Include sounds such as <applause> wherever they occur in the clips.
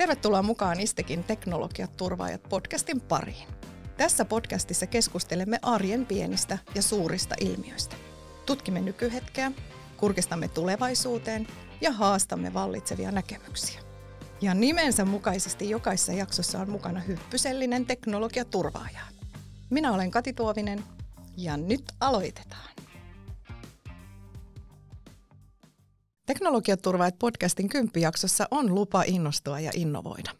Tervetuloa mukaan Istekin teknologiat turvaajat podcastin pariin. Tässä podcastissa keskustelemme arjen pienistä ja suurista ilmiöistä. Tutkimme nykyhetkeä, kurkistamme tulevaisuuteen ja haastamme vallitsevia näkemyksiä. Ja nimensä mukaisesti jokaisessa jaksossa on mukana hyppysellinen teknologiaturvaaja. Minä olen Kati Tuovinen ja nyt aloitetaan. Teknologiaturvaajat podcastin kymppijaksossa on lupa innostua ja innovoida.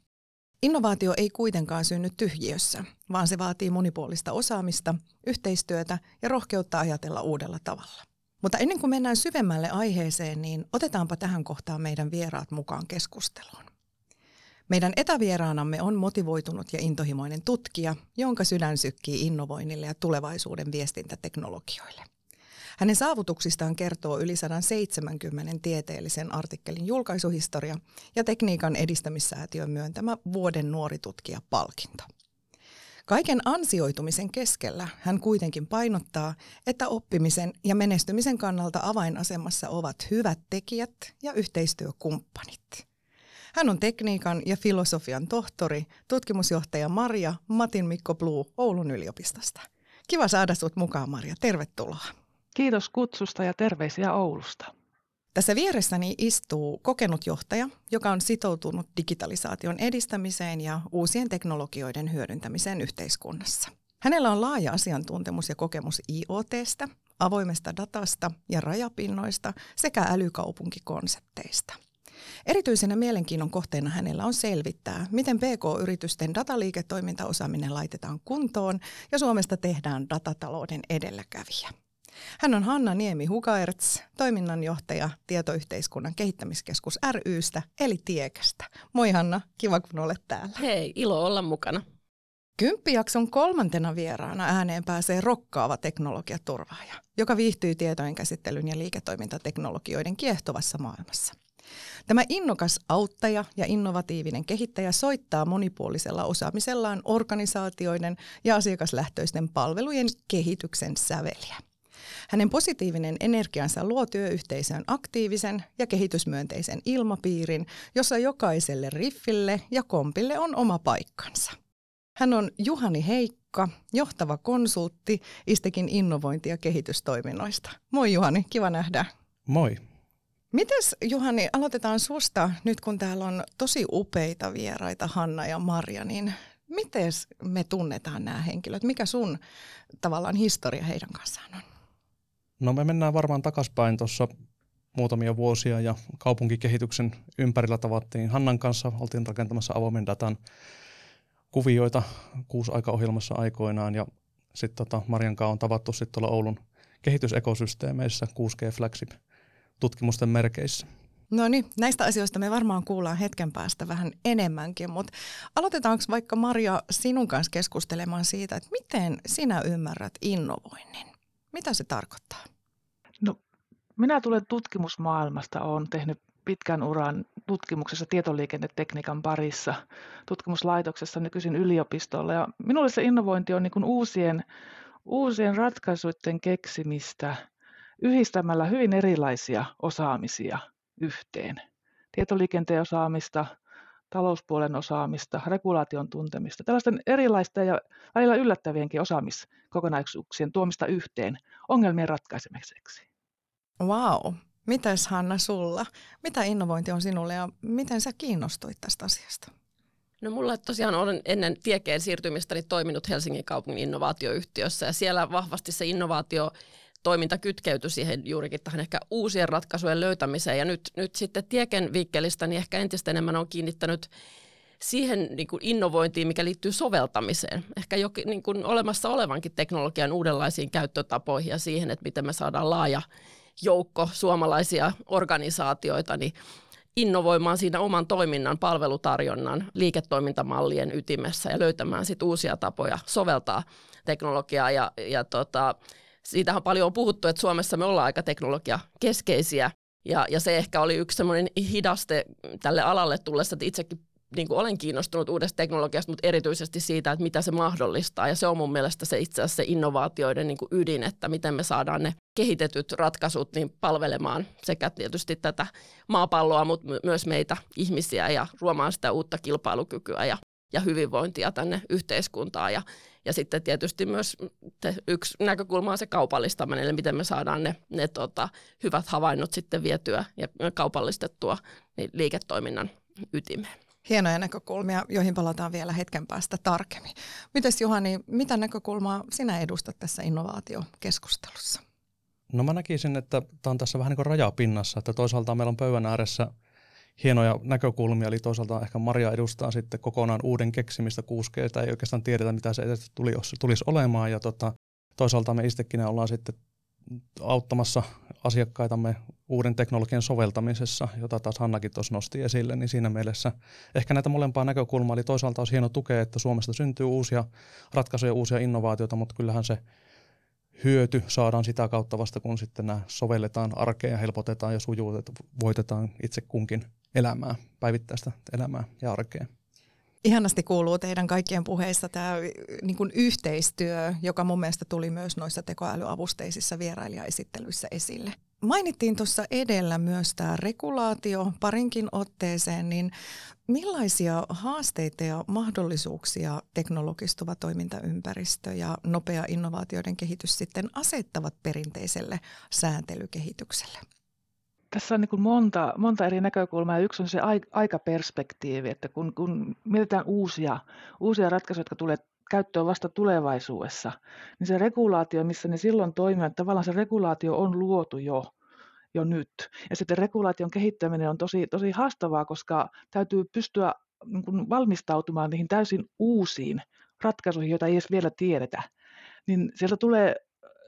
Innovaatio ei kuitenkaan synny tyhjiössä, vaan se vaatii monipuolista osaamista, yhteistyötä ja rohkeutta ajatella uudella tavalla. Mutta ennen kuin mennään syvemmälle aiheeseen, niin otetaanpa tähän kohtaan meidän vieraat mukaan keskusteluun. Meidän etävieraanamme on motivoitunut ja intohimoinen tutkija, jonka sydän sykkii innovoinnille ja tulevaisuuden viestintäteknologioille. Hänen saavutuksistaan kertoo yli 170 tieteellisen artikkelin julkaisuhistoria ja tekniikan edistämissäätiön myöntämä vuoden nuori tutkija palkinto. Kaiken ansioitumisen keskellä hän kuitenkin painottaa, että oppimisen ja menestymisen kannalta avainasemassa ovat hyvät tekijät ja yhteistyökumppanit. Hän on tekniikan ja filosofian tohtori, tutkimusjohtaja Maria Matin Mikko Blue Oulun yliopistosta. Kiva saada sinut mukaan, Maria. Tervetuloa. Kiitos kutsusta ja terveisiä Oulusta. Tässä vieressäni istuu kokenut johtaja, joka on sitoutunut digitalisaation edistämiseen ja uusien teknologioiden hyödyntämiseen yhteiskunnassa. Hänellä on laaja asiantuntemus ja kokemus IoTstä, avoimesta datasta ja rajapinnoista sekä älykaupunkikonsepteista. Erityisenä mielenkiinnon kohteena hänellä on selvittää, miten PK-yritysten dataliiketoimintaosaaminen laitetaan kuntoon ja Suomesta tehdään datatalouden edelläkävijä. Hän on Hanna Niemi Hukaerts, toiminnanjohtaja Tietoyhteiskunnan kehittämiskeskus rystä, eli Tiekästä. Moi Hanna, kiva kun olet täällä. Hei, ilo olla mukana. Kymppijakson kolmantena vieraana ääneen pääsee rokkaava teknologiaturvaaja, joka viihtyy tietojen käsittelyn ja liiketoimintateknologioiden kiehtovassa maailmassa. Tämä innokas auttaja ja innovatiivinen kehittäjä soittaa monipuolisella osaamisellaan organisaatioiden ja asiakaslähtöisten palvelujen kehityksen säveliä. Hänen positiivinen energiansa luo työyhteisön aktiivisen ja kehitysmyönteisen ilmapiirin, jossa jokaiselle riffille ja kompille on oma paikkansa. Hän on Juhani Heikka, johtava konsultti Istekin innovointi- ja kehitystoiminnoista. Moi Juhani, kiva nähdä. Moi. Mites Juhani, aloitetaan susta nyt kun täällä on tosi upeita vieraita Hanna ja Marja, niin miten me tunnetaan nämä henkilöt? Mikä sun tavallaan historia heidän kanssaan on? No me mennään varmaan takaspäin tuossa muutamia vuosia ja kaupunkikehityksen ympärillä tavattiin Hannan kanssa, oltiin rakentamassa avoimen datan kuvioita kuusi-aikaohjelmassa aikoinaan ja sitten tota Marian kanssa on tavattu sitten tuolla Oulun kehitysekosysteemeissä 6G Flagship tutkimusten merkeissä. No niin, näistä asioista me varmaan kuullaan hetken päästä vähän enemmänkin, mutta aloitetaanko vaikka Maria sinun kanssa keskustelemaan siitä, että miten sinä ymmärrät innovoinnin? Mitä se tarkoittaa? No, minä tulen tutkimusmaailmasta, olen tehnyt pitkän uran tutkimuksessa tietoliikennetekniikan parissa tutkimuslaitoksessa nykyisin yliopistolla. Ja minulle se innovointi on niin kuin uusien, uusien ratkaisuiden keksimistä yhdistämällä hyvin erilaisia osaamisia yhteen. Tietoliikenteen osaamista, talouspuolen osaamista, regulaation tuntemista, tällaisten erilaisten ja välillä yllättävienkin osaamiskokonaisuuksien tuomista yhteen ongelmien ratkaisemiseksi. Wow. Mitäs Hanna sulla? Mitä innovointi on sinulle ja miten sä kiinnostuit tästä asiasta? No mulla tosiaan olen ennen tiekeen siirtymistäni toiminut Helsingin kaupungin innovaatioyhtiössä ja siellä vahvasti se innovaatio toiminta kytkeytyi siihen juurikin tähän ehkä uusien ratkaisujen löytämiseen. Ja nyt, nyt sitten Tieken viikkelistä niin ehkä entistä enemmän on kiinnittänyt siihen niin kuin innovointiin, mikä liittyy soveltamiseen. Ehkä jo niin kuin olemassa olevankin teknologian uudenlaisiin käyttötapoihin ja siihen, että miten me saadaan laaja joukko suomalaisia organisaatioita niin innovoimaan siinä oman toiminnan, palvelutarjonnan, liiketoimintamallien ytimessä ja löytämään sit uusia tapoja soveltaa teknologiaa ja, ja tota, siitähän paljon on puhuttu, että Suomessa me ollaan aika teknologiakeskeisiä ja, ja se ehkä oli yksi semmoinen hidaste tälle alalle tullessa, että itsekin niin kuin olen kiinnostunut uudesta teknologiasta, mutta erityisesti siitä, että mitä se mahdollistaa. Ja se on mun mielestä se itse asiassa se innovaatioiden niin kuin ydin, että miten me saadaan ne kehitetyt ratkaisut niin palvelemaan sekä tietysti tätä maapalloa, mutta myös meitä ihmisiä ja ruomaan sitä uutta kilpailukykyä ja, ja hyvinvointia tänne yhteiskuntaan. Ja, ja sitten tietysti myös yksi näkökulma on se kaupallistaminen, eli miten me saadaan ne, ne tota, hyvät havainnot sitten vietyä ja kaupallistettua niin liiketoiminnan ytimeen. Hienoja näkökulmia, joihin palataan vielä hetken päästä tarkemmin. Mites Juhani, mitä näkökulmaa sinä edustat tässä innovaatiokeskustelussa? No mä näkisin, että tämä on tässä vähän niin kuin rajapinnassa, että toisaalta meillä on pöydän ääressä hienoja näkökulmia, eli toisaalta ehkä Maria edustaa sitten kokonaan uuden keksimistä 6G, ei oikeastaan tiedetä, mitä se tuli, tulisi olemaan, ja tota, toisaalta me itsekin ollaan sitten auttamassa asiakkaitamme uuden teknologian soveltamisessa, jota taas Hannakin tuossa nosti esille, niin siinä mielessä ehkä näitä molempaa näkökulmaa, eli toisaalta olisi hieno tukea, että Suomesta syntyy uusia ratkaisuja, uusia innovaatioita, mutta kyllähän se hyöty saadaan sitä kautta vasta, kun sitten nämä sovelletaan arkeen ja helpotetaan ja sujuvoitetaan itse kunkin elämää, päivittäistä elämää ja arkea. Ihanasti kuuluu teidän kaikkien puheissa tämä niin kuin yhteistyö, joka mun mielestä tuli myös noissa tekoälyavusteisissa vierailijaesittelyissä esille. Mainittiin tuossa edellä myös tämä regulaatio parinkin otteeseen, niin millaisia haasteita ja mahdollisuuksia teknologistuva toimintaympäristö ja nopea innovaatioiden kehitys sitten asettavat perinteiselle sääntelykehitykselle? Tässä on niin kuin monta, monta eri näkökulmaa. Yksi on se aikaperspektiivi, että kun, kun mietitään uusia, uusia ratkaisuja, jotka tulee käyttöön vasta tulevaisuudessa, niin se regulaatio, missä ne silloin toimivat, tavallaan se regulaatio on luotu jo, jo nyt. Ja sitten regulaation kehittäminen on tosi, tosi haastavaa, koska täytyy pystyä niin kuin valmistautumaan niihin täysin uusiin ratkaisuihin, joita ei edes vielä tiedetä. Niin sieltä tulee,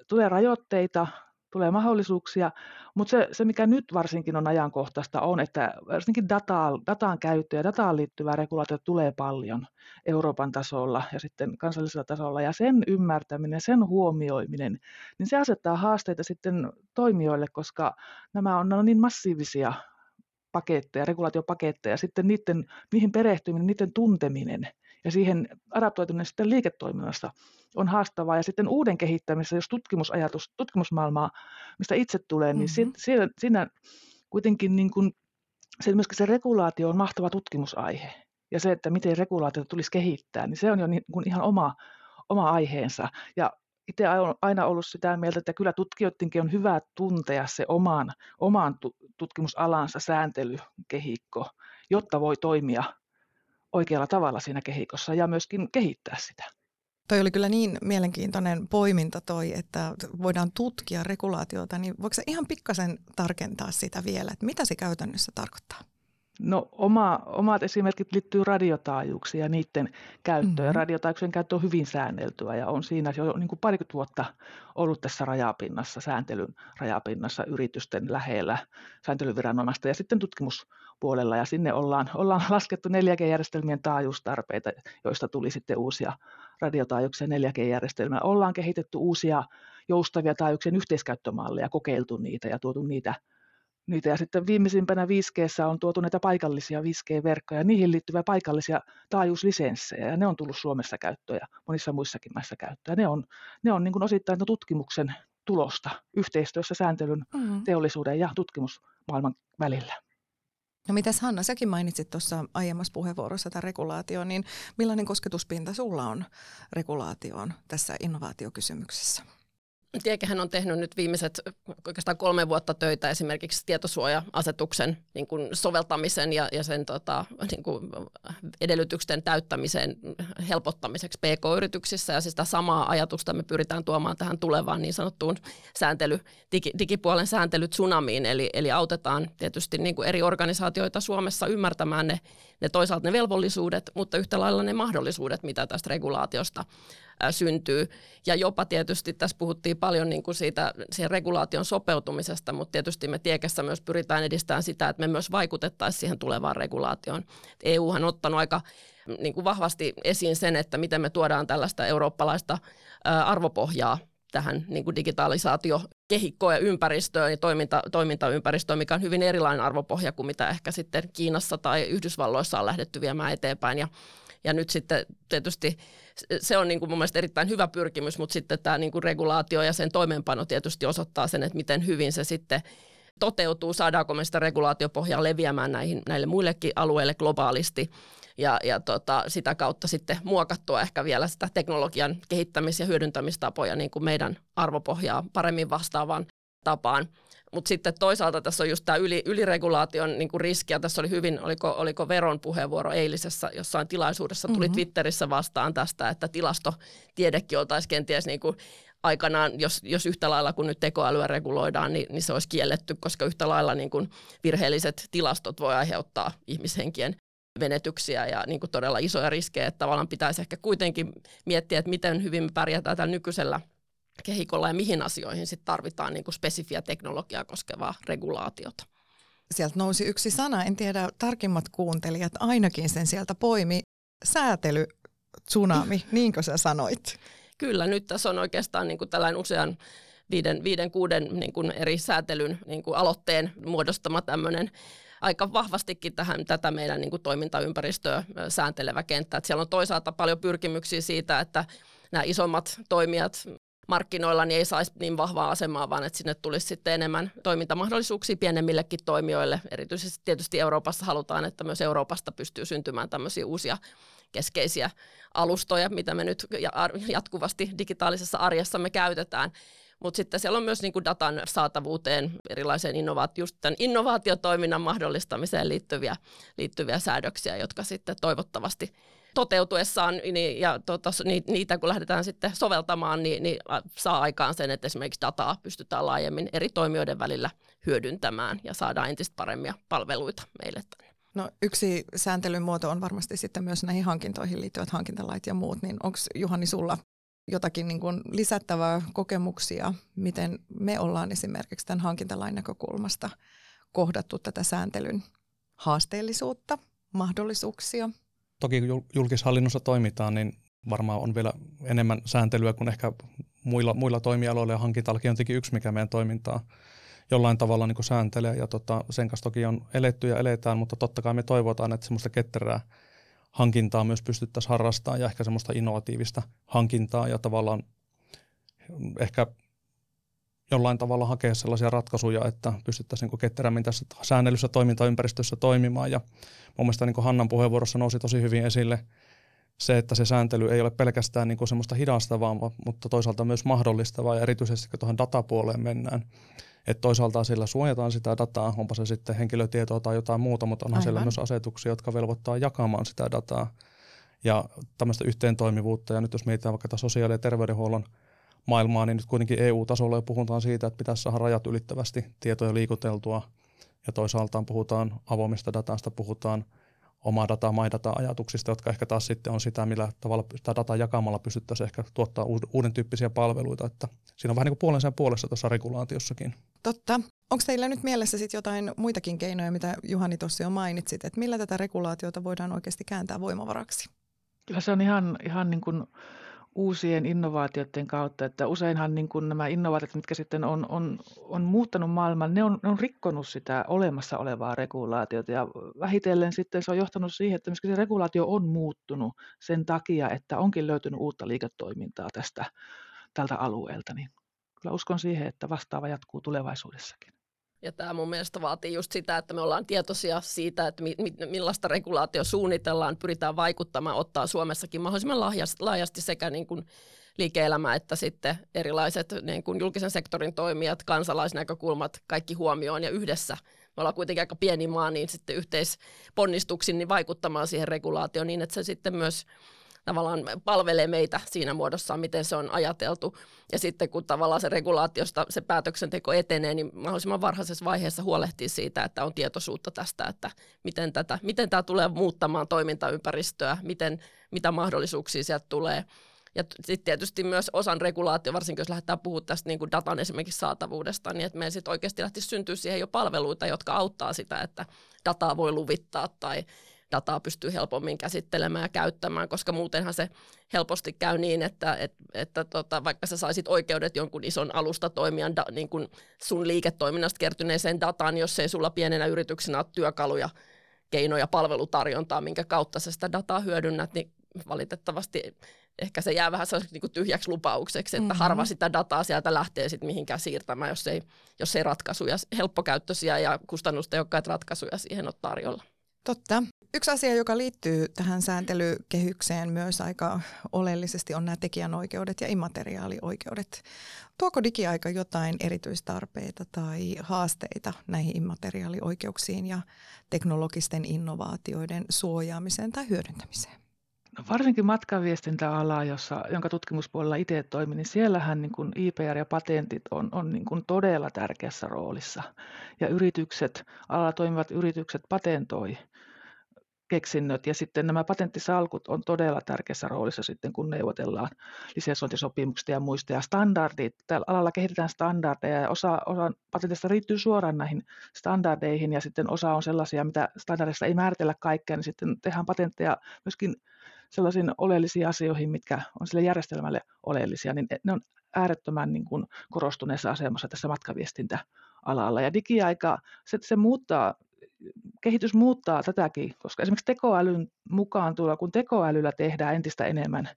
tulee rajoitteita, tulee mahdollisuuksia, mutta se, se, mikä nyt varsinkin on ajankohtaista, on, että varsinkin dataan, dataan käyttö ja dataan liittyvää regulaatiota tulee paljon Euroopan tasolla ja sitten kansallisella tasolla, ja sen ymmärtäminen, sen huomioiminen, niin se asettaa haasteita sitten toimijoille, koska nämä on, on niin massiivisia paketteja, regulaatiopaketteja, sitten niiden, niihin perehtyminen, niiden tunteminen ja siihen adaptoituminen sitten liiketoiminnassa on haastavaa. Ja sitten uuden kehittämisessä, jos tutkimusajatus, tutkimusmaailmaa, mistä itse tulee, niin mm-hmm. siinä, siinä kuitenkin niin kuin, se, myöskin se regulaatio on mahtava tutkimusaihe. Ja se, että miten regulaatiota tulisi kehittää, niin se on jo niin kuin ihan oma, oma aiheensa. Ja itse olen aina ollut sitä mieltä, että kyllä tutkijoidenkin on hyvä tuntea se oman, oman tutkimusalansa sääntelykehikko, jotta voi toimia oikealla tavalla siinä kehikossa ja myöskin kehittää sitä. Toi oli kyllä niin mielenkiintoinen poiminta toi, että voidaan tutkia regulaatiota, niin voiko se ihan pikkasen tarkentaa sitä vielä, että mitä se käytännössä tarkoittaa? No oma, omat esimerkit liittyy radiotaajuuksiin ja niiden käyttöön. Mm-hmm. Radiotaajuuksien käyttö on hyvin säänneltyä ja on siinä jo niin kuin parikymmentä vuotta ollut tässä rajapinnassa, sääntelyn rajapinnassa yritysten lähellä sääntelyviranomaista ja sitten tutkimuspuolella. Ja sinne ollaan, ollaan laskettu 4G-järjestelmien taajuustarpeita, joista tuli sitten uusia radiotaajuuksia 4G-järjestelmää. Ollaan kehitetty uusia joustavia taajuuksien yhteiskäyttömalleja, kokeiltu niitä ja tuotu niitä niitä. Ja sitten viimeisimpänä 5G on tuotu näitä paikallisia 5G-verkkoja, niihin liittyviä paikallisia taajuuslisenssejä, ja ne on tullut Suomessa käyttöön ja monissa muissakin maissa käyttöön. Ne on, ne on niin kuin osittain tutkimuksen tulosta yhteistyössä sääntelyn, mm-hmm. teollisuuden ja tutkimusmaailman välillä. No mitäs Hanna, säkin mainitsit tuossa aiemmassa puheenvuorossa tämän regulaation, niin millainen kosketuspinta sulla on regulaatioon tässä innovaatiokysymyksessä? Tiekehän on tehnyt nyt viimeiset oikeastaan kolme vuotta töitä esimerkiksi tietosuoja-asetuksen niin kuin soveltamisen ja, ja sen tota, niin kuin edellytysten täyttämisen helpottamiseksi PK-yrityksissä. Ja siis sitä samaa ajatusta me pyritään tuomaan tähän tulevaan niin sanottuun sääntely, digi, digipuolen sääntelytsunamiin. Eli, eli autetaan tietysti niin kuin eri organisaatioita Suomessa ymmärtämään ne, ne toisaalta ne velvollisuudet, mutta yhtä lailla ne mahdollisuudet, mitä tästä regulaatiosta syntyy. Ja jopa tietysti tässä puhuttiin paljon niin kuin siitä siihen regulaation sopeutumisesta, mutta tietysti me Tiekessä myös pyritään edistämään sitä, että me myös vaikutettaisiin siihen tulevaan regulaatioon. EUhan on ottanut aika niin kuin vahvasti esiin sen, että miten me tuodaan tällaista eurooppalaista arvopohjaa tähän niin kuin digitalisaatiokehikkoon ja ympäristöön ja toiminta, toimintaympäristöön, mikä on hyvin erilainen arvopohja kuin mitä ehkä sitten Kiinassa tai Yhdysvalloissa on lähdetty viemään eteenpäin. Ja, ja nyt sitten tietysti se on niin kuin mun mielestä erittäin hyvä pyrkimys, mutta sitten tämä niin kuin regulaatio ja sen toimeenpano tietysti osoittaa sen, että miten hyvin se sitten toteutuu, saadaanko me sitä regulaatiopohjaa leviämään näihin, näille muillekin alueille globaalisti ja, ja tota, sitä kautta sitten muokattua ehkä vielä sitä teknologian kehittämis- ja hyödyntämistapoja niin kuin meidän arvopohjaa paremmin vastaavaan tapaan. Mutta sitten toisaalta tässä on just tämä yli, yliregulaation niin kuin riski, ja tässä oli hyvin, oliko, oliko Veron puheenvuoro eilisessä jossain tilaisuudessa, tuli mm-hmm. Twitterissä vastaan tästä, että tilastotiedekin oltaisiin kenties niin kuin aikanaan, jos, jos yhtä lailla kuin nyt tekoälyä reguloidaan, niin, niin se olisi kielletty, koska yhtä lailla niin kuin virheelliset tilastot voi aiheuttaa ihmishenkien venetyksiä ja niin kuin todella isoja riskejä, että tavallaan pitäisi ehkä kuitenkin miettiä, että miten hyvin me pärjätään tällä nykyisellä kehikolla ja mihin asioihin sitten tarvitaan niin kuin spesifiä teknologiaa koskevaa regulaatiota. Sieltä nousi yksi sana, en tiedä tarkimmat kuuntelijat, ainakin sen sieltä poimi, säätely tsunami, <laughs> niin kuin sä sanoit. Kyllä, nyt tässä on oikeastaan niin kuin tällainen usean viiden, viiden kuuden niin kuin eri säätelyn niin kuin aloitteen muodostama tämmöinen aika vahvastikin tähän, tätä meidän niin kuin toimintaympäristöä sääntelevä kenttä. Että siellä on toisaalta paljon pyrkimyksiä siitä, että nämä isommat toimijat markkinoilla niin ei saisi niin vahvaa asemaa, vaan että sinne tulisi sitten enemmän toimintamahdollisuuksia pienemmillekin toimijoille. Erityisesti tietysti Euroopassa halutaan, että myös Euroopasta pystyy syntymään tämmöisiä uusia keskeisiä alustoja, mitä me nyt jatkuvasti digitaalisessa arjessamme käytetään. Mutta sitten siellä on myös niin kuin datan saatavuuteen, erilaiseen innovaatio, innovaatiotoiminnan mahdollistamiseen liittyviä, liittyviä säädöksiä, jotka sitten toivottavasti toteutuessaan niin, ja tota, niitä kun lähdetään sitten soveltamaan, niin, niin saa aikaan sen, että esimerkiksi dataa pystytään laajemmin eri toimijoiden välillä hyödyntämään ja saadaan entistä paremmia palveluita meille tänne. No yksi sääntelyn muoto on varmasti sitten myös näihin hankintoihin liittyvät hankintalait ja muut, niin onko Juhani sulla jotakin niin kuin lisättävää kokemuksia, miten me ollaan esimerkiksi tämän hankintalain näkökulmasta kohdattu tätä sääntelyn haasteellisuutta, mahdollisuuksia? Toki julkishallinnossa toimitaan, niin varmaan on vielä enemmän sääntelyä kuin ehkä muilla, muilla toimialoilla ja hankintalaki on tietenkin yksi, mikä meidän toimintaa jollain tavalla niin sääntelee ja tota, sen kanssa toki on eletty ja eletään, mutta totta kai me toivotaan, että semmoista ketterää hankintaa myös pystyttäisiin harrastamaan ja ehkä semmoista innovatiivista hankintaa ja tavallaan ehkä jollain tavalla hakea sellaisia ratkaisuja, että pystyttäisiin niin ketterämmin tässä säännellyssä toimintaympäristössä toimimaan. Ja mun mielestä niin Hannan puheenvuorossa nousi tosi hyvin esille se, että se sääntely ei ole pelkästään niin semmoista hidastavaa, mutta toisaalta myös mahdollistavaa ja erityisesti kun tuohon datapuoleen mennään, että toisaalta sillä suojataan sitä dataa, onpa se sitten henkilötietoa tai jotain muuta, mutta onhan Aivan. siellä myös asetuksia, jotka velvoittaa jakamaan sitä dataa ja tämmöistä yhteentoimivuutta. Ja nyt jos mietitään vaikka sosiaali- ja terveydenhuollon maailmaa, niin nyt kuitenkin EU-tasolla jo puhutaan siitä, että pitäisi saada rajat ylittävästi tietoja liikuteltua ja toisaalta puhutaan avoimesta datasta, puhutaan – omaa dataa, my data ajatuksista, jotka ehkä taas sitten on sitä, millä tavalla sitä dataa jakamalla pystyttäisiin ehkä tuottaa uuden tyyppisiä palveluita. Että siinä on vähän niin kuin puolensa ja puolessa tuossa regulaatiossakin. Totta. Onko teillä nyt mielessä sitten jotain muitakin keinoja, mitä Juhani tuossa jo mainitsit, että millä tätä regulaatiota voidaan oikeasti kääntää voimavaraksi? Kyllä se on ihan, ihan niin kuin uusien innovaatioiden kautta, että useinhan niin kuin nämä innovaatiot, mitkä sitten on, on, on muuttanut maailman, ne on, ne on rikkonut sitä olemassa olevaa regulaatiota ja vähitellen sitten se on johtanut siihen, että myöskin se regulaatio on muuttunut sen takia, että onkin löytynyt uutta liiketoimintaa tästä tältä alueelta, niin kyllä uskon siihen, että vastaava jatkuu tulevaisuudessakin. Ja tämä mun mielestä vaatii just sitä, että me ollaan tietoisia siitä, että mi- mi- millaista regulaatio suunnitellaan, pyritään vaikuttamaan, ottaa Suomessakin mahdollisimman laajasti sekä niin kuin liike-elämä että sitten erilaiset niin kuin julkisen sektorin toimijat, kansalaisnäkökulmat, kaikki huomioon ja yhdessä. Me ollaan kuitenkin aika pieni maa, niin sitten yhteisponnistuksin niin vaikuttamaan siihen regulaatioon niin, että se sitten myös tavallaan palvelee meitä siinä muodossa, miten se on ajateltu. Ja sitten kun tavallaan se regulaatiosta se päätöksenteko etenee, niin mahdollisimman varhaisessa vaiheessa huolehtii siitä, että on tietoisuutta tästä, että miten, tätä, miten tämä tulee muuttamaan toimintaympäristöä, miten, mitä mahdollisuuksia sieltä tulee. Ja sitten tietysti myös osan regulaatio, varsinkin jos lähdetään puhumaan tästä niin kuin datan esimerkiksi saatavuudesta, niin että meillä sitten oikeasti lähtisi syntyä siihen jo palveluita, jotka auttaa sitä, että dataa voi luvittaa tai dataa pystyy helpommin käsittelemään ja käyttämään, koska muutenhan se helposti käy niin, että, että, että tota, vaikka sä saisit oikeudet jonkun ison alustatoimijan da, niin kun sun liiketoiminnasta kertyneeseen dataan, niin jos ei sulla pienenä yrityksenä ole työkaluja, keinoja, palvelutarjontaa, minkä kautta sä sitä dataa hyödynnät, niin valitettavasti ehkä se jää vähän niin kuin tyhjäksi lupaukseksi, että mm-hmm. harva sitä dataa sieltä lähtee sitten mihinkään siirtämään, jos ei, jos ei ratkaisuja, helppokäyttöisiä ja kustannustehokkaita ratkaisuja siihen ole tarjolla. Totta. Yksi asia, joka liittyy tähän sääntelykehykseen myös aika oleellisesti, on nämä tekijänoikeudet ja immateriaalioikeudet. Tuoko digiaika jotain erityistarpeita tai haasteita näihin immateriaalioikeuksiin ja teknologisten innovaatioiden suojaamiseen tai hyödyntämiseen? No varsinkin matkaviestintäala, jossa, jonka tutkimuspuolella itse toimin, niin siellähän niin kuin IPR ja patentit on, on niin kuin todella tärkeässä roolissa. Ja yritykset, alalla toimivat yritykset patentoi keksinnöt ja sitten nämä patenttisalkut on todella tärkeässä roolissa sitten, kun neuvotellaan lisensointisopimuksista ja muista. Ja standardit, tällä alalla kehitetään standardeja ja osa, osa patentista riittyy suoraan näihin standardeihin ja sitten osa on sellaisia, mitä standardissa ei määritellä kaikkea, niin sitten tehdään patentteja myöskin sellaisiin oleellisiin asioihin, mitkä on sille järjestelmälle oleellisia, niin ne on äärettömän niin kuin korostuneessa asemassa tässä matkaviestintäalalla. Ja digiaika, se, se muuttaa kehitys muuttaa tätäkin, koska esimerkiksi tekoälyn mukaan tulla, kun tekoälyllä tehdään entistä enemmän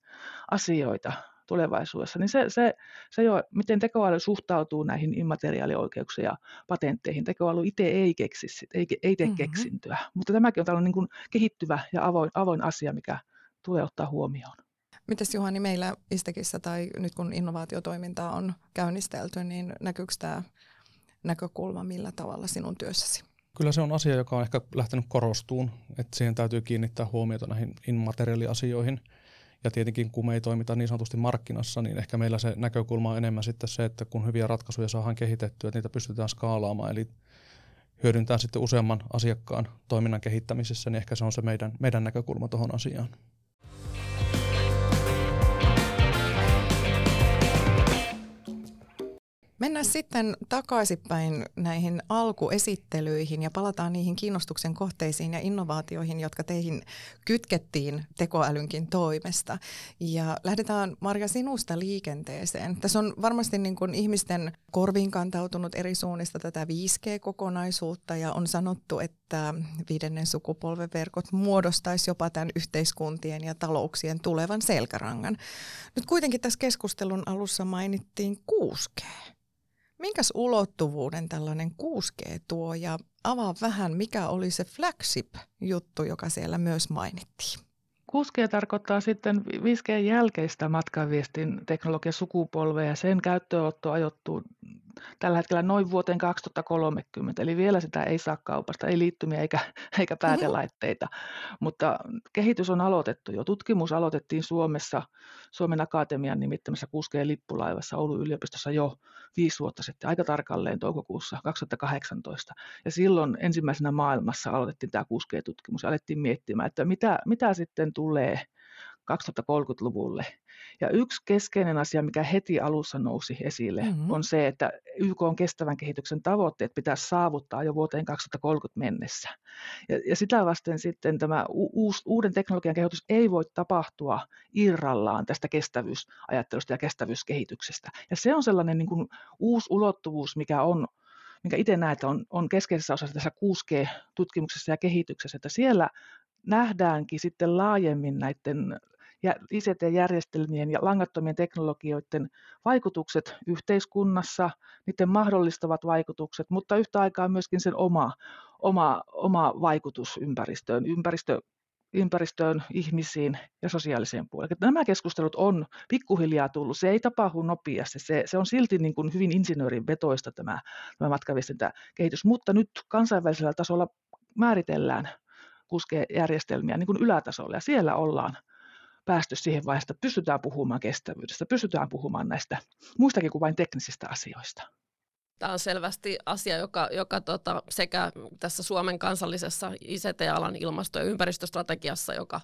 asioita tulevaisuudessa, niin se, se, se jo, miten tekoäly suhtautuu näihin immateriaalioikeuksiin ja patentteihin. Tekoäly itse ei keksi ei, ei tee mm-hmm. keksintöä, mutta tämäkin on tällainen niin kuin kehittyvä ja avoin, avoin asia, mikä tulee ottaa huomioon. Mites Juhani, meillä Istekissä tai nyt kun innovaatiotoimintaa on käynnistelty, niin näkyykö tämä näkökulma millä tavalla sinun työssäsi? Kyllä se on asia, joka on ehkä lähtenyt korostuun, että siihen täytyy kiinnittää huomiota näihin immateriaaliasioihin. Ja tietenkin kun me ei toimita niin sanotusti markkinassa, niin ehkä meillä se näkökulma on enemmän sitten se, että kun hyviä ratkaisuja saadaan kehitettyä, että niitä pystytään skaalaamaan, eli hyödyntää sitten useamman asiakkaan toiminnan kehittämisessä, niin ehkä se on se meidän, meidän näkökulma tuohon asiaan. Mennään sitten takaisinpäin näihin alkuesittelyihin ja palataan niihin kiinnostuksen kohteisiin ja innovaatioihin, jotka teihin kytkettiin tekoälynkin toimesta. Ja lähdetään Marja sinusta liikenteeseen. Tässä on varmasti niin kuin ihmisten korviin kantautunut eri suunnista tätä 5G-kokonaisuutta ja on sanottu, että viidennen sukupolven verkot muodostaisi jopa tämän yhteiskuntien ja talouksien tulevan selkärangan. Nyt kuitenkin tässä keskustelun alussa mainittiin 6G. Minkäs ulottuvuuden tällainen 6G tuo ja avaa vähän, mikä oli se flagship-juttu, joka siellä myös mainittiin? 6G tarkoittaa sitten 5G jälkeistä matkaviestin teknologian sukupolvea ja sen käyttöönotto ajoittuu tällä hetkellä noin vuoteen 2030, eli vielä sitä ei saa kaupasta, ei liittymiä eikä, <laughs> eikä päätelaitteita, mutta kehitys on aloitettu jo. Tutkimus aloitettiin Suomessa Suomen Akatemian nimittämässä 6G-lippulaivassa Oulun yliopistossa jo viisi vuotta sitten, aika tarkalleen toukokuussa 2018. Ja silloin ensimmäisenä maailmassa aloitettiin tämä 6G-tutkimus ja alettiin miettimään, että mitä, mitä sitten tulee 2030-luvulle. Ja yksi keskeinen asia, mikä heti alussa nousi esille, mm-hmm. on se, että YK on kestävän kehityksen tavoitteet pitää saavuttaa jo vuoteen 2030 mennessä. Ja, ja sitä vasten sitten tämä uus, uuden teknologian kehitys ei voi tapahtua irrallaan tästä kestävyysajattelusta ja kestävyyskehityksestä. Ja se on sellainen niin kuin uusi ulottuvuus, mikä on minkä itse näen, että on, on keskeisessä osassa tässä 6G-tutkimuksessa ja kehityksessä, että siellä nähdäänkin sitten laajemmin näiden ICT-järjestelmien ja langattomien teknologioiden vaikutukset yhteiskunnassa, niiden mahdollistavat vaikutukset, mutta yhtä aikaa myöskin sen oma, oma, oma vaikutus ympäristöön, ympäristö, ympäristöön, ihmisiin ja sosiaaliseen puoleen. Nämä keskustelut on pikkuhiljaa tullut. Se ei tapahdu nopeasti. Se, se on silti niin kuin hyvin insinöörin vetoista tämä, tämä matkaviestintäkehitys, mutta nyt kansainvälisellä tasolla määritellään kuskejärjestelmiä niin kuin ylätasolla ja siellä ollaan päästy siihen vaiheeseen, että pystytään puhumaan kestävyydestä, pystytään puhumaan näistä muistakin kuin vain teknisistä asioista. Tämä on selvästi asia, joka, joka tota, sekä tässä Suomen kansallisessa ICT-alan ilmasto- ja ympäristöstrategiassa, joka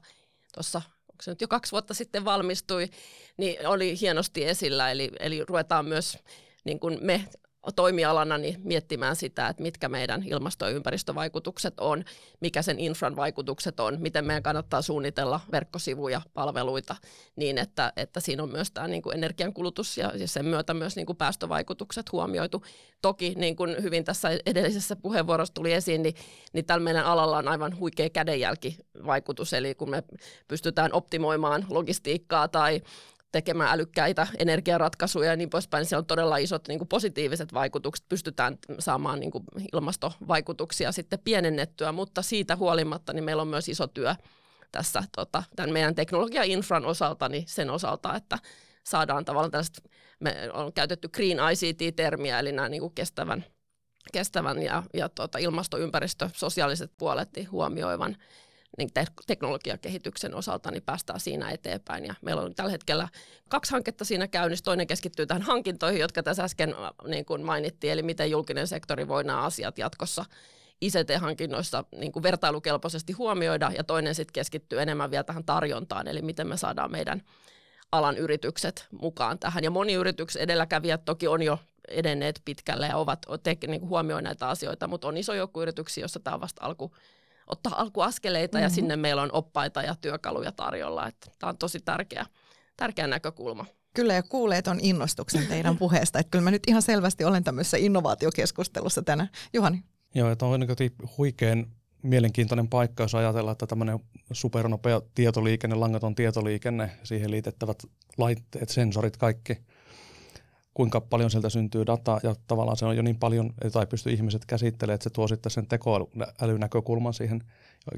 tuossa onko se nyt jo kaksi vuotta sitten valmistui, niin oli hienosti esillä. Eli, eli ruvetaan myös niin kuin me toimialana niin miettimään sitä, että mitkä meidän ilmasto- ja ympäristövaikutukset on, mikä sen infran vaikutukset on, miten meidän kannattaa suunnitella verkkosivuja, palveluita niin, että, että siinä on myös tämä niin kuin energiankulutus ja, sen myötä myös niin kuin päästövaikutukset huomioitu. Toki niin kuin hyvin tässä edellisessä puheenvuorossa tuli esiin, niin, niin tällä meidän alalla on aivan huikea kädenjälkivaikutus, eli kun me pystytään optimoimaan logistiikkaa tai tekemään älykkäitä energiaratkaisuja ja niin poispäin, siellä on todella isot niin kuin positiiviset vaikutukset. Pystytään saamaan niin kuin ilmastovaikutuksia sitten pienennettyä, mutta siitä huolimatta niin meillä on myös iso työ tässä tota, tämän meidän teknologia-infran osalta, niin sen osalta, että saadaan tavallaan tällaista, me on käytetty green ICT-termiä, eli nämä niin kuin kestävän, kestävän ja, ja tota, ilmastoympäristö, sosiaaliset puolet niin huomioivan niin te- teknologiakehityksen osalta niin päästään siinä eteenpäin. Ja meillä on tällä hetkellä kaksi hanketta siinä käynnissä. Toinen keskittyy tähän hankintoihin, jotka tässä äsken niin kuin mainittiin, eli miten julkinen sektori voi nämä asiat jatkossa ICT-hankinnoissa niin kuin vertailukelpoisesti huomioida, ja toinen sitten keskittyy enemmän vielä tähän tarjontaan, eli miten me saadaan meidän alan yritykset mukaan tähän. Ja moni yrityksen edelläkävijät toki on jo edenneet pitkälle ja ovat te, niin huomioineet näitä asioita, mutta on iso joukko yrityksiä, joissa tämä on vasta alku, ottaa alkuaskeleita mm-hmm. ja sinne meillä on oppaita ja työkaluja tarjolla. Että tämä on tosi tärkeä, tärkeä näkökulma. Kyllä ja kuulee on innostuksen teidän puheesta. Että kyllä mä nyt ihan selvästi olen tämmöisessä innovaatiokeskustelussa tänään. Juhani. Joo, että on niin huikean mielenkiintoinen paikka, jos ajatellaan, että tämmöinen supernopea tietoliikenne, langaton tietoliikenne, siihen liitettävät laitteet, sensorit, kaikki – kuinka paljon sieltä syntyy dataa ja tavallaan se on jo niin paljon, että ei pysty ihmiset käsittelemään, että se tuo sitten sen tekoälynäkökulman siihen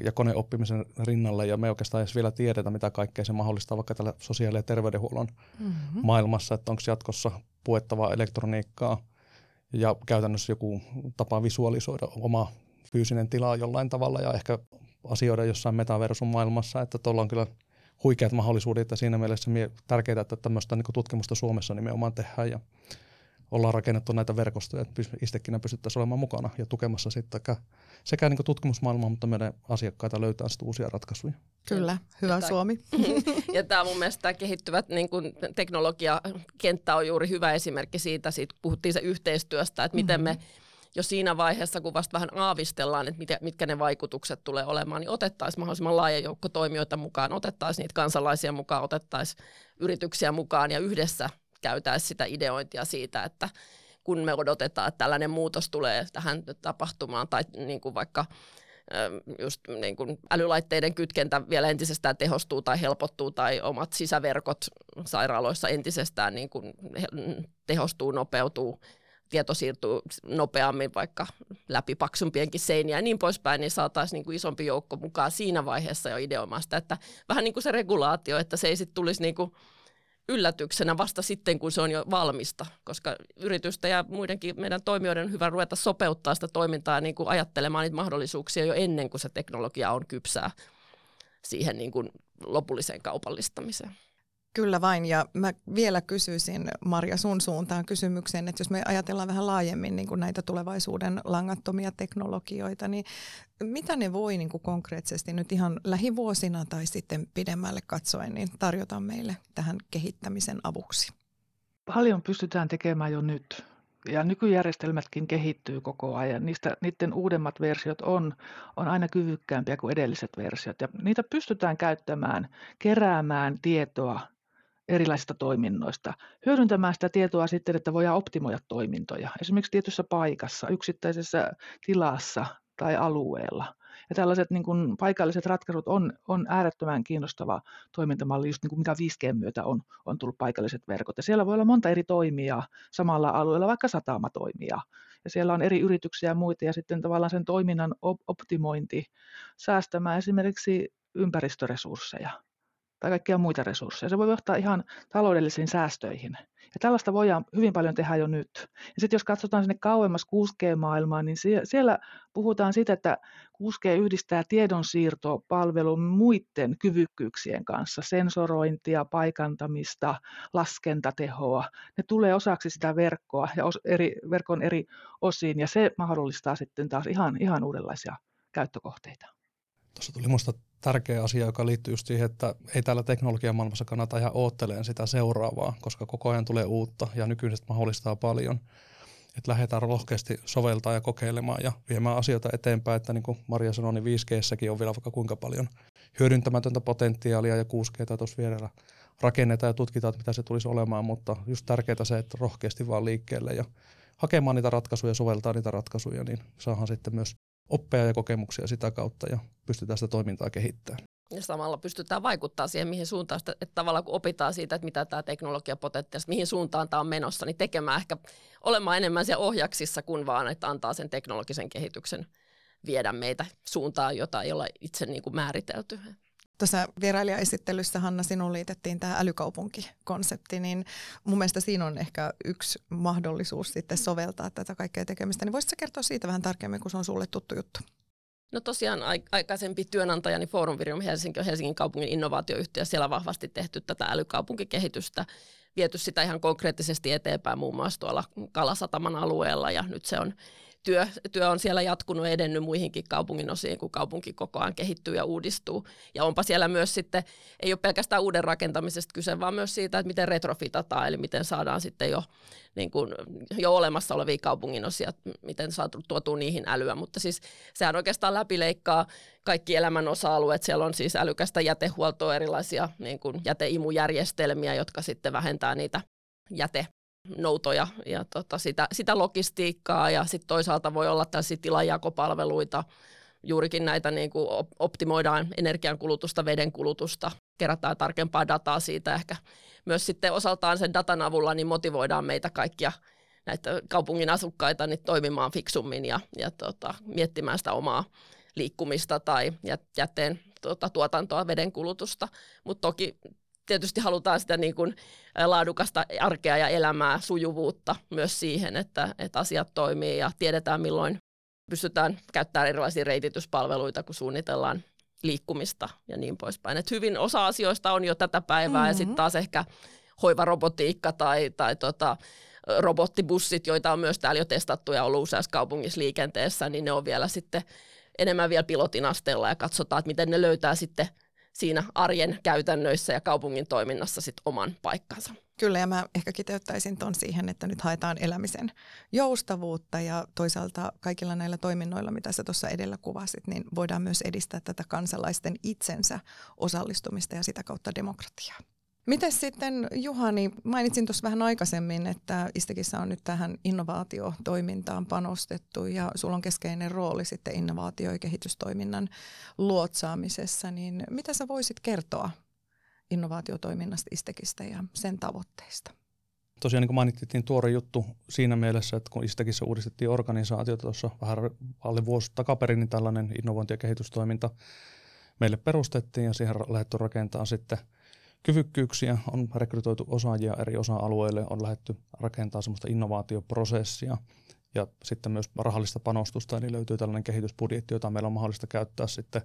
ja koneoppimisen rinnalle ja me oikeastaan edes vielä tiedetä, mitä kaikkea se mahdollistaa vaikka tällä sosiaali- ja terveydenhuollon mm-hmm. maailmassa, että onko jatkossa puettavaa elektroniikkaa ja käytännössä joku tapa visualisoida oma fyysinen tila jollain tavalla ja ehkä asioida jossain metaversum maailmassa, että tuolla on kyllä huikeat mahdollisuudet ja siinä mielessä tärkeää, että tämmöistä niin tutkimusta Suomessa nimenomaan tehdään ja ollaan rakennettu näitä verkostoja, että itsekin pystyttäisiin olemaan mukana ja tukemassa sitten sekä niin tutkimusmaailmaa, mutta meidän asiakkaita löytää sitten uusia ratkaisuja. Kyllä, hyvä <laughs> ja Suomi. ja tämä mun mielestä tämä kehittyvät niin kuin teknologiakenttä on juuri hyvä esimerkki siitä, siitä puhuttiin se yhteistyöstä, että miten mm-hmm. Jo siinä vaiheessa, kun vasta vähän aavistellaan, että mitkä, mitkä ne vaikutukset tulee olemaan, niin otettaisiin mahdollisimman laaja joukko toimijoita mukaan, otettaisiin niitä kansalaisia mukaan, otettaisiin yrityksiä mukaan ja yhdessä käytäisiin sitä ideointia siitä, että kun me odotetaan, että tällainen muutos tulee tähän tapahtumaan tai niin kuin vaikka just niin kuin älylaitteiden kytkentä vielä entisestään tehostuu tai helpottuu tai omat sisäverkot sairaaloissa entisestään niin kuin tehostuu, nopeutuu, tieto siirtyy nopeammin vaikka läpi paksumpienkin seiniä ja niin poispäin, niin saataisiin niin kuin isompi joukko mukaan siinä vaiheessa jo ideoimaan sitä, että vähän niin kuin se regulaatio, että se ei sitten tulisi niin kuin yllätyksenä vasta sitten, kun se on jo valmista, koska yritystä ja muidenkin meidän toimijoiden on hyvä ruveta sopeuttaa sitä toimintaa niin kuin ajattelemaan niitä mahdollisuuksia jo ennen kuin se teknologia on kypsää siihen niin kuin lopulliseen kaupallistamiseen. Kyllä vain, ja mä vielä kysyisin Marja sun suuntaan kysymyksen, että jos me ajatellaan vähän laajemmin niin kuin näitä tulevaisuuden langattomia teknologioita, niin mitä ne voi niin kuin konkreettisesti nyt ihan lähivuosina tai sitten pidemmälle katsoen niin tarjota meille tähän kehittämisen avuksi? Paljon pystytään tekemään jo nyt. Ja nykyjärjestelmätkin kehittyy koko ajan. Niistä, niiden uudemmat versiot on, on aina kyvykkäämpiä kuin edelliset versiot. Ja niitä pystytään käyttämään, keräämään tietoa erilaisista toiminnoista, hyödyntämään sitä tietoa sitten, että voidaan optimoida toimintoja, esimerkiksi tietyssä paikassa, yksittäisessä tilassa tai alueella. Ja tällaiset niin kuin paikalliset ratkaisut on, on äärettömän kiinnostava toimintamalli, just niin kuin mikä 5G myötä on, on tullut paikalliset verkot. Ja siellä voi olla monta eri toimijaa samalla alueella, vaikka satamatoimia. Ja siellä on eri yrityksiä ja muita, ja sitten tavallaan sen toiminnan optimointi säästämään esimerkiksi ympäristöresursseja tai kaikkia muita resursseja. Se voi johtaa ihan taloudellisiin säästöihin. Ja tällaista voidaan hyvin paljon tehdä jo nyt. Ja sitten jos katsotaan sinne kauemmas 6G-maailmaan, niin siellä puhutaan siitä, että 6G yhdistää tiedonsiirtopalvelun muiden kyvykkyyksien kanssa, sensorointia, paikantamista, laskentatehoa. Ne tulee osaksi sitä verkkoa ja eri, verkon eri osiin, ja se mahdollistaa sitten taas ihan, ihan uudenlaisia käyttökohteita. Tuossa tuli minusta tärkeä asia, joka liittyy just siihen, että ei täällä teknologian maailmassa kannata ihan ootteleen sitä seuraavaa, koska koko ajan tulee uutta ja nykyisestä mahdollistaa paljon. että lähdetään rohkeasti soveltaa ja kokeilemaan ja viemään asioita eteenpäin, että niin kuin Maria sanoi, niin 5G-säkin on vielä vaikka kuinka paljon hyödyntämätöntä potentiaalia ja 6G tuossa vielä rakennetaan ja tutkitaan, että mitä se tulisi olemaan, mutta just tärkeää se, että rohkeasti vaan liikkeelle ja hakemaan niitä ratkaisuja, soveltaa niitä ratkaisuja, niin saadaan sitten myös oppia ja kokemuksia sitä kautta ja pystytään sitä toimintaa kehittämään. Ja samalla pystytään vaikuttaa siihen, mihin suuntaan, sitä, että tavallaan kun opitaan siitä, että mitä tämä teknologia potentiaalisesti, mihin suuntaan tämä on menossa, niin tekemään ehkä olemaan enemmän siellä ohjaksissa kuin vaan, että antaa sen teknologisen kehityksen viedä meitä suuntaan, jota ei olla itse niin kuin määritelty. Tuossa vierailijaesittelyssä, Hanna, sinuun liitettiin tämä älykaupunkikonsepti, niin mun mielestä siinä on ehkä yksi mahdollisuus sitten soveltaa tätä kaikkea tekemistä. Niin voisitko kertoa siitä vähän tarkemmin, kun se on sulle tuttu juttu? No tosiaan aikaisempi työnantajani Forum Virium Helsinki on Helsingin kaupungin innovaatioyhtiö. Siellä on vahvasti tehty tätä älykaupunkikehitystä, viety sitä ihan konkreettisesti eteenpäin muun muassa tuolla Kalasataman alueella ja nyt se on työ, työ on siellä jatkunut edennyt muihinkin kaupungin osiin, kun kaupunki koko ajan kehittyy ja uudistuu. Ja onpa siellä myös sitten, ei ole pelkästään uuden rakentamisesta kyse, vaan myös siitä, että miten retrofitataan, eli miten saadaan sitten jo, niin kuin, jo olemassa olevia kaupungin osia, miten saatu tuotua niihin älyä. Mutta siis sehän oikeastaan läpileikkaa kaikki elämän osa-alueet. Siellä on siis älykästä jätehuoltoa, erilaisia niin kuin jäteimujärjestelmiä, jotka sitten vähentää niitä jäte noutoja ja tota, sitä, sitä logistiikkaa. Ja sitten toisaalta voi olla tällaisia tilajakopalveluita, juurikin näitä niin kuin optimoidaan energiankulutusta, vedenkulutusta, kerätään tarkempaa dataa siitä ehkä. Myös sitten osaltaan sen datan avulla niin motivoidaan meitä kaikkia näitä kaupungin asukkaita niin toimimaan fiksummin ja, ja tota, miettimään sitä omaa liikkumista tai jätteen tota, tuotantoa, vedenkulutusta. Mutta toki tietysti halutaan sitä niin kuin laadukasta arkea ja elämää, sujuvuutta myös siihen, että, että asiat toimii ja tiedetään milloin pystytään käyttämään erilaisia reitityspalveluita, kun suunnitellaan liikkumista ja niin poispäin. Et hyvin osa asioista on jo tätä päivää mm-hmm. ja sitten taas ehkä hoivarobotiikka tai, tai tota, robottibussit, joita on myös täällä jo testattu ja ollut useassa kaupungissa liikenteessä, niin ne on vielä sitten enemmän vielä pilotin asteella ja katsotaan, että miten ne löytää sitten siinä arjen käytännöissä ja kaupungin toiminnassa sit oman paikkansa. Kyllä, ja mä ehkä kiteyttäisin ton siihen, että nyt haetaan elämisen joustavuutta ja toisaalta kaikilla näillä toiminnoilla, mitä sä tuossa edellä kuvasit, niin voidaan myös edistää tätä kansalaisten itsensä osallistumista ja sitä kautta demokratiaa. Miten sitten Juhani, mainitsin tuossa vähän aikaisemmin, että Istekissä on nyt tähän innovaatiotoimintaan panostettu ja sulla on keskeinen rooli sitten innovaatio- ja kehitystoiminnan luotsaamisessa, niin mitä sä voisit kertoa innovaatiotoiminnasta Istekistä ja sen tavoitteista? Tosiaan niin kuin mainittiin, tuore juttu siinä mielessä, että kun Istekissä uudistettiin organisaatiota tuossa vähän alle vuosi takaperin, niin tällainen innovointi- ja kehitystoiminta meille perustettiin ja siihen lähdetty rakentamaan sitten – kyvykkyyksiä, on rekrytoitu osaajia eri osa-alueille, on lähdetty rakentamaan semmoista innovaatioprosessia ja sitten myös rahallista panostusta, eli löytyy tällainen kehitysbudjetti, jota meillä on mahdollista käyttää sitten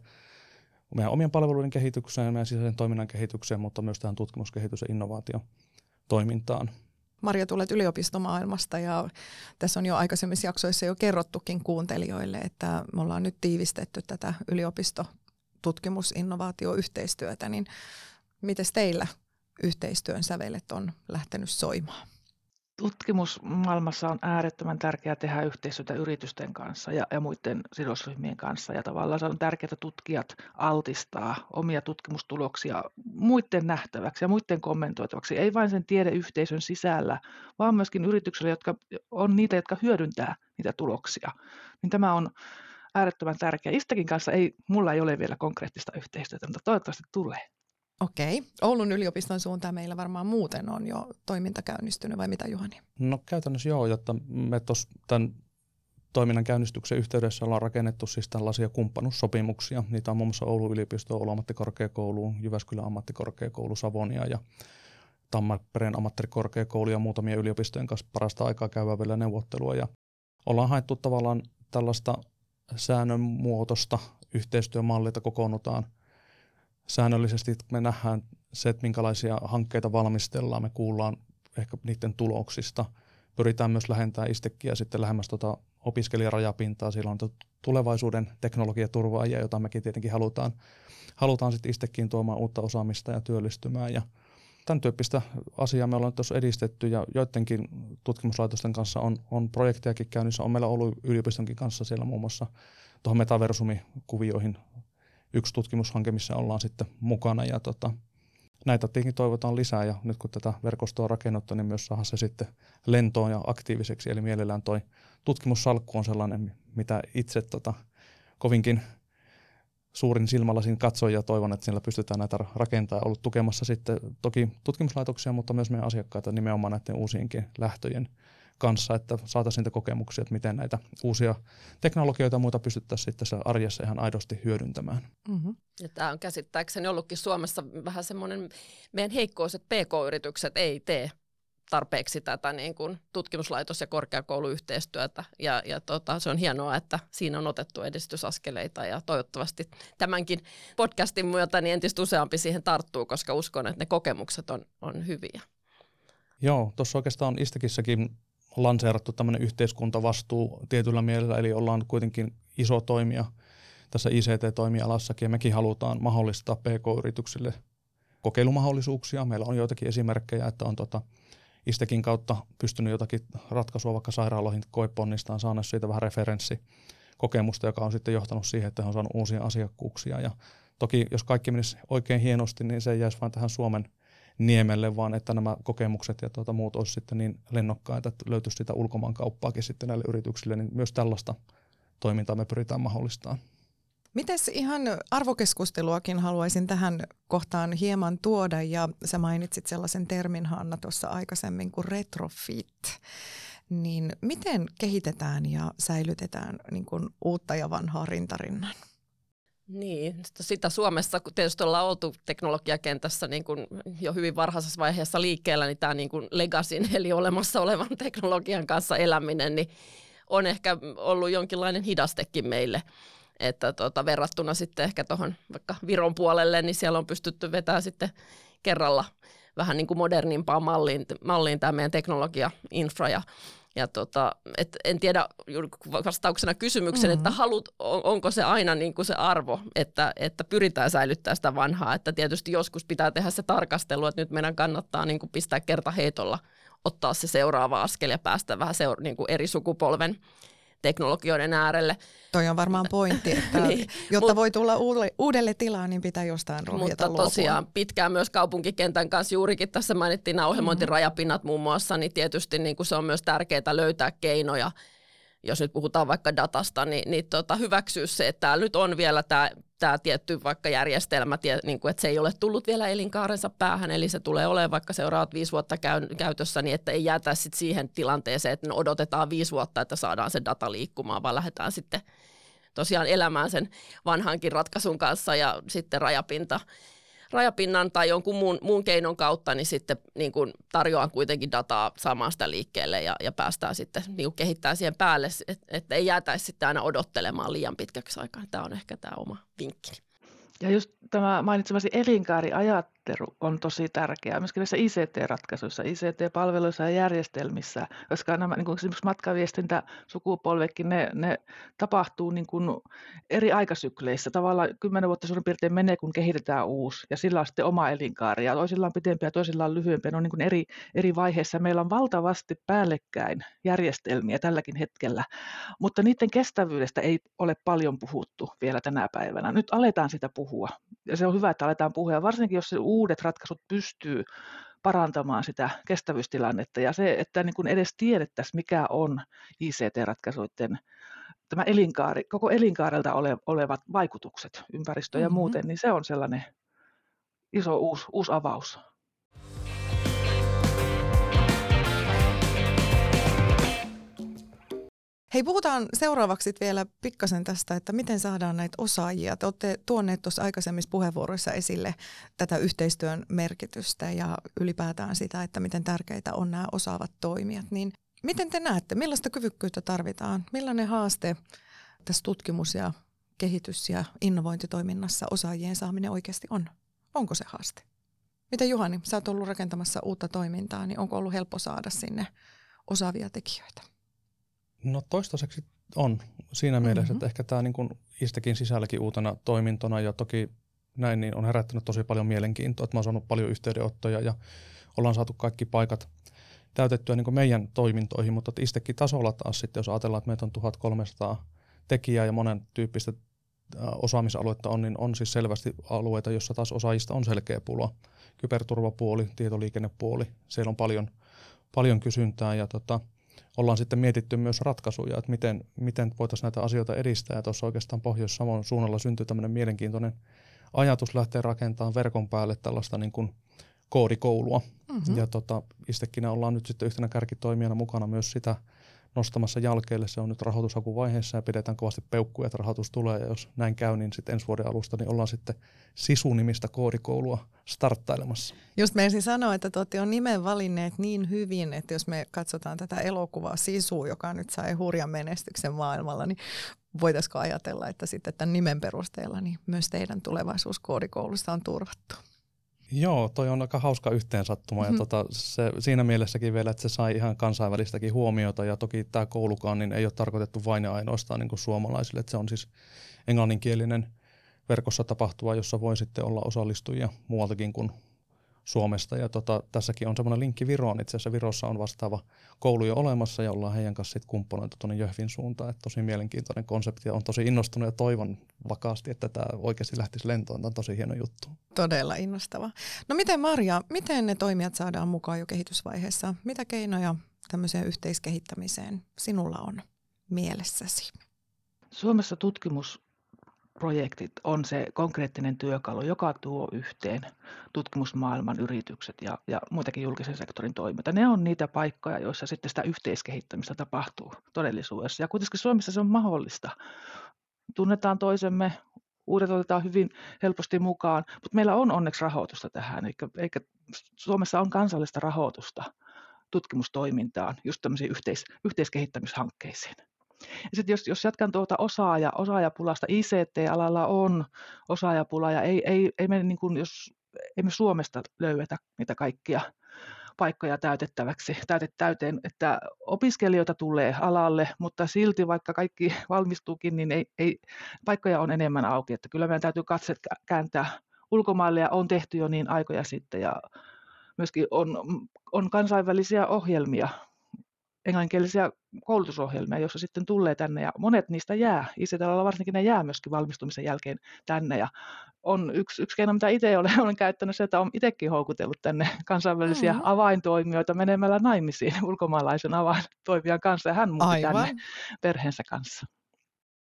meidän omien palveluiden kehitykseen ja meidän sisäisen toiminnan kehitykseen, mutta myös tähän tutkimus-, kehitys- ja innovaatiotoimintaan. Maria, tulet yliopistomaailmasta ja tässä on jo aikaisemmissa jaksoissa jo kerrottukin kuuntelijoille, että me ollaan nyt tiivistetty tätä yliopisto tutkimus, innovaatio, yhteistyötä, niin Miten teillä yhteistyön sävelet on lähtenyt soimaan? Tutkimusmaailmassa on äärettömän tärkeää tehdä yhteistyötä yritysten kanssa ja, ja muiden sidosryhmien kanssa. Ja tavallaan se on tärkeää, että tutkijat altistaa omia tutkimustuloksia muiden nähtäväksi ja muiden kommentoitavaksi. Ei vain sen tiedeyhteisön sisällä, vaan myöskin yrityksille, jotka on niitä, jotka hyödyntää niitä tuloksia. Niin tämä on äärettömän tärkeää. Istäkin kanssa ei, mulla ei ole vielä konkreettista yhteistyötä, mutta toivottavasti tulee. Okei. Oulun yliopiston suuntaan meillä varmaan muuten on jo toiminta käynnistynyt, vai mitä Juhani? No käytännössä joo, jotta me tuossa tämän toiminnan käynnistyksen yhteydessä ollaan rakennettu siis tällaisia kumppanuussopimuksia. Niitä on muun muassa Oulun yliopisto, Oulun ammattikorkeakoulu, Jyväskylän ammattikorkeakoulu, Savonia ja Tampereen ammattikorkeakoulu ja muutamia yliopistojen kanssa parasta aikaa käydään vielä neuvottelua. Ja ollaan haettu tavallaan tällaista säännönmuotoista yhteistyömallia, kokoonnutaan – säännöllisesti me nähdään se, että minkälaisia hankkeita valmistellaan, me kuullaan ehkä niiden tuloksista. Pyritään myös lähentämään istekkiä sitten lähemmäs tuota opiskelijarajapintaa. Siellä on tulevaisuuden teknologiaturvaajia, jota mekin tietenkin halutaan, halutaan sitten istekkiin tuomaan uutta osaamista ja työllistymään. Ja tämän tyyppistä asiaa me ollaan tuossa edistetty ja joidenkin tutkimuslaitosten kanssa on, on projektejakin käynnissä. On meillä ollut yliopistonkin kanssa siellä muun muassa tuohon metaversumikuvioihin yksi tutkimushanke, missä ollaan sitten mukana ja tota, näitä tietenkin toivotaan lisää ja nyt kun tätä verkostoa on rakennettu, niin myös saada se sitten lentoon ja aktiiviseksi. Eli mielellään toi tutkimussalkku on sellainen, mitä itse tota, kovinkin suurin silmälasin katsoin ja toivon, että siellä pystytään näitä rakentaa. Ollut tukemassa sitten toki tutkimuslaitoksia, mutta myös meidän asiakkaita nimenomaan näiden uusienkin lähtöjen kanssa, että saataisiin niitä kokemuksia, että miten näitä uusia teknologioita ja muuta pystyttäisiin sitten arjessa ihan aidosti hyödyntämään. Mm-hmm. Ja tämä on käsittääkseni ollutkin Suomessa vähän semmoinen meidän heikkous, että PK-yritykset ei tee tarpeeksi tätä niin kuin tutkimuslaitos- ja korkeakouluyhteistyötä. Ja, ja tota, se on hienoa, että siinä on otettu edistysaskeleita ja toivottavasti tämänkin podcastin myötä niin entistä useampi siihen tarttuu, koska uskon, että ne kokemukset on, on hyviä. Joo, tuossa oikeastaan on Istakissakin lanseerattu tämmöinen yhteiskuntavastuu tietyllä mielellä, eli ollaan kuitenkin iso toimija tässä ICT-toimialassakin, ja mekin halutaan mahdollistaa PK-yrityksille kokeilumahdollisuuksia. Meillä on joitakin esimerkkejä, että on tota, Istekin kautta pystynyt jotakin ratkaisua vaikka sairaaloihin koeponnistaan, saanut siitä vähän referenssikokemusta, joka on sitten johtanut siihen, että on saanut uusia asiakkuuksia. Ja toki jos kaikki menisi oikein hienosti, niin se ei jäisi vain tähän Suomen niemelle, vaan että nämä kokemukset ja tuota muut olisi sitten niin lennokkaita, että löytyisi sitä ulkomaankauppaakin sitten näille yrityksille, niin myös tällaista toimintaa me pyritään mahdollistamaan. Miten ihan arvokeskusteluakin haluaisin tähän kohtaan hieman tuoda ja sä mainitsit sellaisen termin Hanna tuossa aikaisemmin kuin retrofit. Niin miten kehitetään ja säilytetään niin kuin uutta ja vanhaa rintarinnan? Niin, sitä Suomessa, kun tietysti ollaan oltu teknologiakentässä niin kuin jo hyvin varhaisessa vaiheessa liikkeellä, niin tämä niin kuin legasin, <laughs> eli olemassa olevan teknologian kanssa eläminen, niin on ehkä ollut jonkinlainen hidastekin meille. Että tota, verrattuna sitten ehkä tuohon vaikka Viron puolelle, niin siellä on pystytty vetämään sitten kerralla vähän niin kuin modernimpaan malliin, malliin tämä meidän teknologia-infra ja ja tota, et en tiedä vastauksena kysymykseen, mm-hmm. että halut, on, onko se aina niin kuin se arvo, että, että pyritään säilyttämään sitä vanhaa. Että tietysti joskus pitää tehdä se tarkastelu, että nyt meidän kannattaa niin kuin pistää kerta heitolla ottaa se seuraava askel ja päästä vähän seura- niin kuin eri sukupolven teknologioiden äärelle. Toi on varmaan pointti, että <laughs> niin, jotta mut, voi tulla uudelle, uudelle tilaan, niin pitää jostain rohjeta Mutta tosiaan luopua. pitkään myös kaupunkikentän kanssa juurikin tässä mainittiin nämä ohjelmointirajapinnat muun muassa, niin tietysti niin kuin se on myös tärkeää löytää keinoja jos nyt puhutaan vaikka datasta, niin, niin tota, hyväksyä se, että täällä nyt on vielä tämä, tämä tietty vaikka järjestelmä, niin kuin, että se ei ole tullut vielä elinkaarensa päähän, eli se tulee olemaan vaikka seuraavat viisi vuotta käy, käytössä, niin että ei jäätä sit siihen tilanteeseen, että odotetaan viisi vuotta, että saadaan se data liikkumaan, vaan lähdetään sitten tosiaan elämään sen vanhankin ratkaisun kanssa ja sitten rajapinta rajapinnan tai jonkun muun, muun keinon kautta, niin sitten niin kuin tarjoan kuitenkin dataa saamaan sitä liikkeelle ja, ja päästään sitten niin kehittää siihen päälle, että et ei jäätäisi sitten aina odottelemaan liian pitkäksi aikaa. Tämä on ehkä tämä oma vinkkini. Ja just tämä mainitsemasi elinkaariajattelu on tosi tärkeää myöskin näissä ICT-ratkaisuissa, ICT-palveluissa ja järjestelmissä, koska nämä niin esimerkiksi matkaviestintäsukupolvekin, ne, ne tapahtuu niin kuin eri aikasykleissä. Tavallaan kymmenen vuotta suurin piirtein menee, kun kehitetään uusi, ja sillä on sitten oma elinkaari, ja toisilla on pitempiä toisilla on lyhyempiä. Ne on niin kuin eri, eri vaiheissa. Meillä on valtavasti päällekkäin järjestelmiä tälläkin hetkellä, mutta niiden kestävyydestä ei ole paljon puhuttu vielä tänä päivänä. Nyt aletaan sitä puhua, ja se on hyvä, että aletaan puhua, ja varsinkin jos se uudet ratkaisut pystyy parantamaan sitä kestävyystilannetta ja se, että niin kuin edes tiedettäisiin, mikä on ICT-ratkaisuiden tämä elinkaari, koko elinkaarelta ole, olevat vaikutukset ympäristöön mm-hmm. ja muuten, niin se on sellainen iso uusi, uusi avaus. Hei, puhutaan seuraavaksi vielä pikkasen tästä, että miten saadaan näitä osaajia. Te olette tuoneet tuossa aikaisemmissa puheenvuoroissa esille tätä yhteistyön merkitystä ja ylipäätään sitä, että miten tärkeitä on nämä osaavat toimijat. Niin miten te näette, millaista kyvykkyyttä tarvitaan? Millainen haaste tässä tutkimus- ja kehitys- ja innovointitoiminnassa osaajien saaminen oikeasti on? Onko se haaste? Miten Juhani, sä oot ollut rakentamassa uutta toimintaa, niin onko ollut helppo saada sinne osaavia tekijöitä? No toistaiseksi on siinä mielessä, mm-hmm. että ehkä tämä niin Istekin sisälläkin uutena toimintona ja toki näin, niin on herättänyt tosi paljon mielenkiintoa. Että mä oon saanut paljon yhteydenottoja ja ollaan saatu kaikki paikat täytettyä niin meidän toimintoihin, mutta istekin tasolla taas sitten, jos ajatellaan, että meitä on 1300 tekijää ja monen tyyppistä osaamisaluetta on, niin on siis selvästi alueita, joissa taas osaajista on selkeä pula. Kyberturvapuoli, tietoliikennepuoli, siellä on paljon, paljon kysyntää ja tota, ollaan sitten mietitty myös ratkaisuja, että miten, miten voitaisiin näitä asioita edistää. Ja tuossa oikeastaan Pohjois-Savon suunnalla syntyy tämmöinen mielenkiintoinen ajatus lähteä rakentamaan verkon päälle tällaista niin kuin koodikoulua. Mm-hmm. Ja tota, Istekinä ollaan nyt sitten yhtenä kärkitoimijana mukana myös sitä nostamassa jalkeille. Se on nyt rahoitushakuvaiheessa ja pidetään kovasti peukkuja, että rahoitus tulee. Ja jos näin käy, niin sitten ensi vuoden alusta niin ollaan sitten Sisu-nimistä koodikoulua starttailemassa. Just meisin sanoa, että te on nimen valinneet niin hyvin, että jos me katsotaan tätä elokuvaa Sisu, joka nyt sai hurjan menestyksen maailmalla, niin voitaisiko ajatella, että sitten tämän nimen perusteella niin myös teidän tulevaisuus koodikoulusta on turvattu? Joo, toi on aika hauska yhteensattuma mm-hmm. ja tota, se, siinä mielessäkin vielä, että se sai ihan kansainvälistäkin huomiota ja toki tämä koulukaan niin ei ole tarkoitettu vain ja ainoastaan niin kuin suomalaisille, että se on siis englanninkielinen verkossa tapahtuva, jossa voi sitten olla osallistujia muualtakin kuin Suomesta. Ja tota, tässäkin on semmoinen linkki Viroon. Itse asiassa Virossa on vastaava koulu jo olemassa ja ollaan heidän kanssa sitten kumppanoitu tuonne Jöhvin suuntaan. Että tosi mielenkiintoinen konsepti ja on tosi innostunut ja toivon vakaasti, että tämä oikeasti lähtisi lentoon. Tämä on tosi hieno juttu. Todella innostava. No miten Marja, miten ne toimijat saadaan mukaan jo kehitysvaiheessa? Mitä keinoja tämmöiseen yhteiskehittämiseen sinulla on mielessäsi? Suomessa tutkimus projektit on se konkreettinen työkalu, joka tuo yhteen tutkimusmaailman yritykset ja, ja muitakin julkisen sektorin toimijoita. Ne on niitä paikkoja, joissa sitten sitä yhteiskehittämistä tapahtuu todellisuudessa. Ja kuitenkin Suomessa se on mahdollista. Tunnetaan toisemme, uudet otetaan hyvin helposti mukaan, mutta meillä on onneksi rahoitusta tähän, eikä, eikä Suomessa on kansallista rahoitusta tutkimustoimintaan, just tämmöisiin yhteis, yhteiskehittämishankkeisiin. Ja sitten jos, jos jatkan tuota osaaja, osaajapulasta, ICT-alalla on osaajapula ja ei, ei, ei me, niin kuin, jos, ei me Suomesta löydetä niitä kaikkia paikkoja täytettäväksi, täytet täyteen, että opiskelijoita tulee alalle, mutta silti vaikka kaikki valmistuukin, niin ei, ei, paikkoja on enemmän auki, että kyllä meidän täytyy katset kääntää ulkomaille ja on tehty jo niin aikoja sitten ja myöskin on, on kansainvälisiä ohjelmia, englanninkielisiä koulutusohjelmia, joissa sitten tulee tänne ja monet niistä jää, ICT-alalla varsinkin ne jää myöskin valmistumisen jälkeen tänne ja on yksi, yksi keino, mitä itse olen, <laughs> olen käyttänyt se, että olen itsekin houkutellut tänne kansainvälisiä mm-hmm. avaintoimijoita menemällä naimisiin <laughs> ulkomaalaisen avaintoimijan kanssa ja hän muutti Aivan. tänne perheensä kanssa.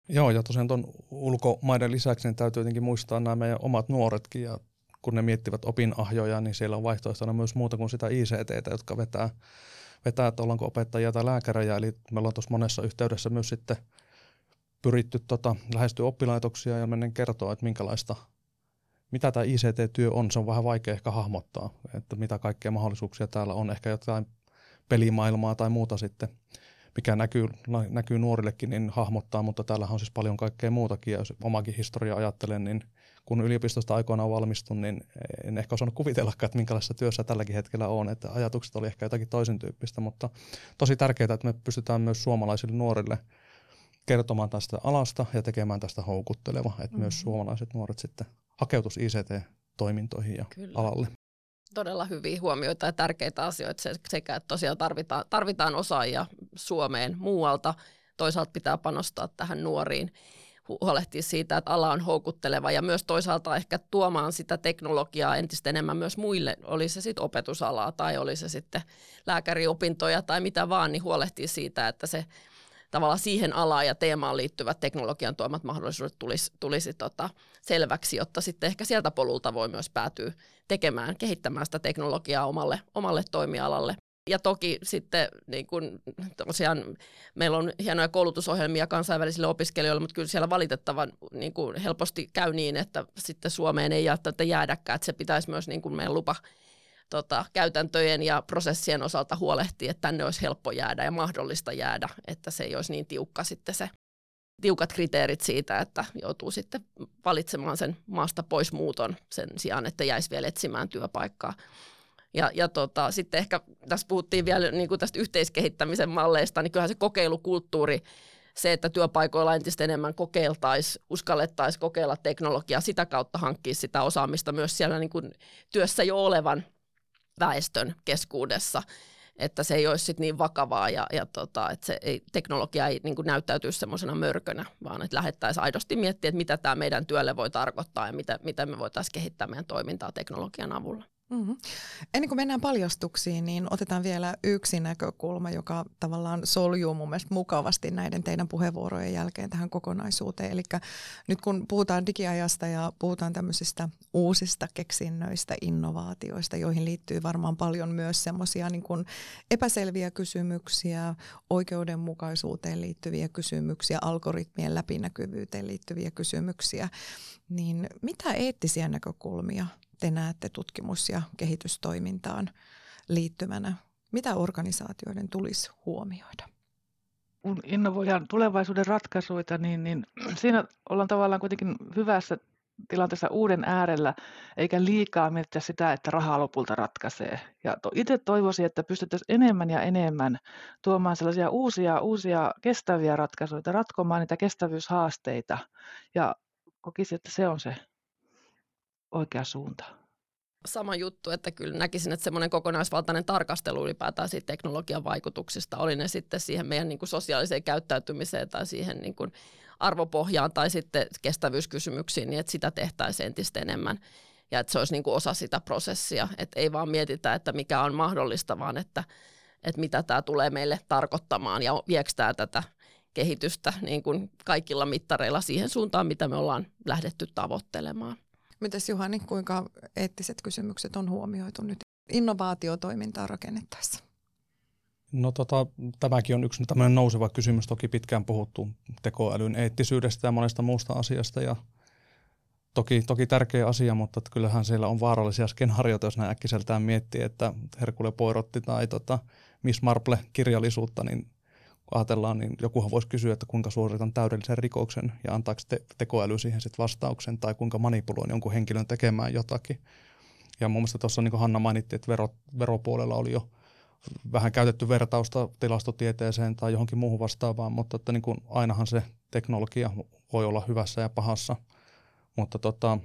Joo, ja tosiaan tuon ulkomaiden lisäksi niin täytyy jotenkin muistaa nämä meidän omat nuoretkin, ja kun ne miettivät opinahjoja, niin siellä on vaihtoehtona myös muuta kuin sitä ICT, jotka vetää vetää, että ollaanko opettajia tai lääkärejä. Eli me ollaan tuossa monessa yhteydessä myös sitten pyritty tota, lähestyä oppilaitoksia ja mennä kertoa, että minkälaista, mitä tämä ICT-työ on. Se on vähän vaikea ehkä hahmottaa, että mitä kaikkea mahdollisuuksia täällä on. Ehkä jotain pelimaailmaa tai muuta sitten, mikä näkyy, näkyy nuorillekin, niin hahmottaa, mutta täällä on siis paljon kaikkea muutakin. Ja jos omakin historia ajattelen, niin kun yliopistosta aikoinaan valmistun, niin en ehkä osannut kuvitellakaan, että minkälaisessa työssä tälläkin hetkellä on, että ajatukset oli ehkä jotakin toisen tyyppistä, mutta tosi tärkeää, että me pystytään myös suomalaisille nuorille kertomaan tästä alasta ja tekemään tästä houkutteleva, että mm-hmm. myös suomalaiset nuoret sitten hakeutus ICT-toimintoihin ja Kyllä. alalle. Todella hyviä huomioita ja tärkeitä asioita sekä, että tosiaan tarvitaan, tarvitaan osaajia Suomeen muualta, toisaalta pitää panostaa tähän nuoriin huolehtia siitä, että ala on houkutteleva ja myös toisaalta ehkä tuomaan sitä teknologiaa entistä enemmän myös muille, oli se sitten opetusalaa tai oli se sitten lääkäriopintoja tai mitä vaan, niin huolehtia siitä, että se tavallaan siihen alaan ja teemaan liittyvät teknologian tuomat mahdollisuudet tulisi, tulisi tota selväksi, jotta sitten ehkä sieltä polulta voi myös päätyä tekemään, kehittämään sitä teknologiaa omalle, omalle toimialalle. Ja toki sitten niin kun, tosiaan meillä on hienoja koulutusohjelmia kansainvälisille opiskelijoille, mutta kyllä siellä valitettavan niin kun helposti käy niin, että sitten Suomeen ei välttämättä jäädäkään, että se pitäisi myös niin kun meidän lupa tota, käytäntöjen ja prosessien osalta huolehtia, että tänne olisi helppo jäädä ja mahdollista jäädä, että se ei olisi niin tiukka sitten se tiukat kriteerit siitä, että joutuu sitten valitsemaan sen maasta pois muuton sen sijaan, että jäisi vielä etsimään työpaikkaa. Ja, ja tota, sitten ehkä tässä puhuttiin vielä niin kuin tästä yhteiskehittämisen malleista, niin kyllähän se kokeilukulttuuri se, että työpaikoilla entistä enemmän kokeiltaisiin, uskallettaisiin kokeilla teknologiaa, sitä kautta hankkia sitä osaamista myös siellä niin kuin työssä jo olevan väestön keskuudessa että se ei olisi sit niin vakavaa ja, ja tota, että se ei, teknologia ei niin näyttäytyisi semmoisena mörkönä, vaan että lähdettäisiin aidosti miettimään, että mitä tämä meidän työlle voi tarkoittaa ja mitä, mitä me voitaisiin kehittää meidän toimintaa teknologian avulla. Mm-hmm. Ennen kuin mennään paljastuksiin, niin otetaan vielä yksi näkökulma, joka tavallaan soljuu mun mielestä mukavasti näiden teidän puheenvuorojen jälkeen tähän kokonaisuuteen. Eli nyt kun puhutaan digiajasta ja puhutaan tämmöisistä uusista keksinnöistä, innovaatioista, joihin liittyy varmaan paljon myös semmoisia niin epäselviä kysymyksiä, oikeudenmukaisuuteen liittyviä kysymyksiä, algoritmien läpinäkyvyyteen liittyviä kysymyksiä, niin mitä eettisiä näkökulmia te näette tutkimus- ja kehitystoimintaan liittymänä? Mitä organisaatioiden tulisi huomioida? Kun innovoidaan tulevaisuuden ratkaisuja, niin, niin <clears throat> siinä ollaan tavallaan kuitenkin hyvässä tilanteessa uuden äärellä, eikä liikaa miettiä sitä, että rahaa lopulta ratkaisee. Ja to, itse toivoisin, että pystyttäisiin enemmän ja enemmän tuomaan sellaisia uusia, uusia kestäviä ratkaisuja, ratkomaan niitä kestävyyshaasteita. Ja kokisin, että se on se oikea suunta. Sama juttu, että kyllä näkisin, että semmoinen kokonaisvaltainen tarkastelu ylipäätään siitä teknologian vaikutuksista, oli ne sitten siihen meidän niin kuin sosiaaliseen käyttäytymiseen tai siihen niin kuin arvopohjaan tai sitten kestävyyskysymyksiin, niin että sitä tehtäisiin entistä enemmän ja että se olisi niin kuin osa sitä prosessia, että ei vaan mietitä, että mikä on mahdollista, vaan että, että mitä tämä tulee meille tarkoittamaan ja viekö tämä tätä kehitystä niin kuin kaikilla mittareilla siihen suuntaan, mitä me ollaan lähdetty tavoittelemaan. Mites Juhani, kuinka eettiset kysymykset on huomioitu nyt innovaatiotoimintaa rakennettaessa? No tota, tämäkin on yksi tämmöinen nouseva kysymys. Toki pitkään puhuttu tekoälyn eettisyydestä ja monesta muusta asiasta ja toki, toki tärkeä asia, mutta kyllähän siellä on vaarallisia skenaarioita, jos näin äkkiseltään miettii, että Herkule Poirotti tai tota Miss Marple kirjallisuutta, niin ajatellaan, niin jokuhan voisi kysyä, että kuinka suoritan täydellisen rikoksen ja antaako te- tekoäly siihen sitten vastauksen tai kuinka manipuloin jonkun henkilön tekemään jotakin. Ja mun mielestä tuossa niin Hanna mainitti, että vero, veropuolella oli jo vähän käytetty vertausta tilastotieteeseen tai johonkin muuhun vastaavaan, mutta että niin kuin ainahan se teknologia voi olla hyvässä ja pahassa. Mutta tota,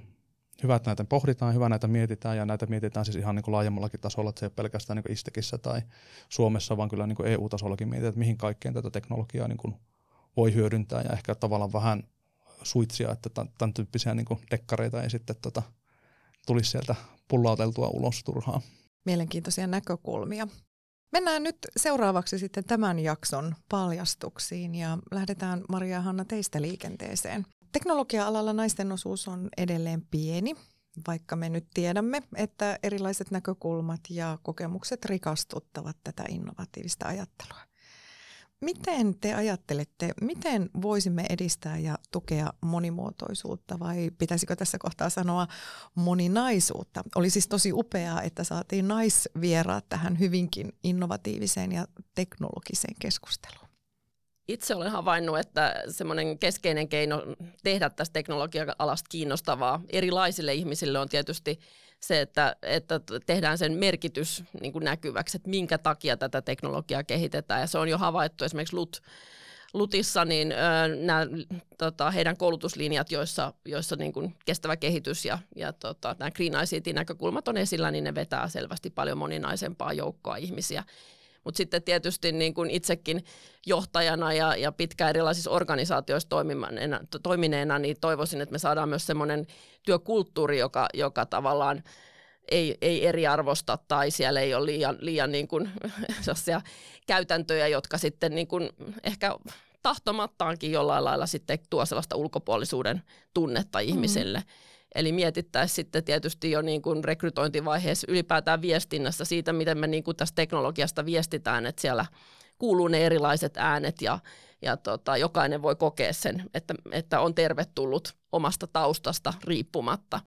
hyvä, että näitä pohditaan, hyvä näitä mietitään ja näitä mietitään siis ihan niin kuin laajemmallakin tasolla, että se ei ole pelkästään niin kuin Istekissä tai Suomessa, vaan kyllä niin kuin EU-tasollakin mietitään, että mihin kaikkeen tätä teknologiaa niin kuin voi hyödyntää ja ehkä tavallaan vähän suitsia, että tämän tyyppisiä niin kuin dekkareita ei sitten tota, tulisi sieltä pullauteltua ulos turhaa. Mielenkiintoisia näkökulmia. Mennään nyt seuraavaksi sitten tämän jakson paljastuksiin ja lähdetään Maria Hanna teistä liikenteeseen. Teknologia-alalla naisten osuus on edelleen pieni, vaikka me nyt tiedämme, että erilaiset näkökulmat ja kokemukset rikastuttavat tätä innovatiivista ajattelua. Miten te ajattelette, miten voisimme edistää ja tukea monimuotoisuutta vai pitäisikö tässä kohtaa sanoa moninaisuutta? Oli siis tosi upeaa, että saatiin naisvieraat tähän hyvinkin innovatiiviseen ja teknologiseen keskusteluun itse olen havainnut, että semmoinen keskeinen keino tehdä tästä teknologia-alasta kiinnostavaa erilaisille ihmisille on tietysti se, että, että tehdään sen merkitys niin kuin näkyväksi, että minkä takia tätä teknologiaa kehitetään. Ja se on jo havaittu esimerkiksi LUT, Lutissa, niin ö, nämä, tota, heidän koulutuslinjat, joissa, joissa niin kuin kestävä kehitys ja, ja tota, nämä Green ICT-näkökulmat on esillä, niin ne vetää selvästi paljon moninaisempaa joukkoa ihmisiä. Mutta sitten tietysti niin kuin itsekin johtajana ja, ja pitkään erilaisissa organisaatioissa toimineena, niin toivoisin, että me saadaan myös semmoinen työkulttuuri, joka, joka tavallaan ei, ei eriarvosta tai siellä ei ole liian, liian niin kuin, <laughs> käytäntöjä, jotka sitten niin kuin ehkä tahtomattaankin jollain lailla sitten tuo sellaista ulkopuolisuuden tunnetta mm. ihmiselle. Mm. Eli mietittäisiin sitten tietysti jo niin kuin rekrytointivaiheessa ylipäätään viestinnässä siitä, miten me niin kuin tästä teknologiasta viestitään, että siellä kuuluu ne erilaiset äänet ja, ja tota, jokainen voi kokea sen, että, että on tervetullut omasta taustasta riippumatta.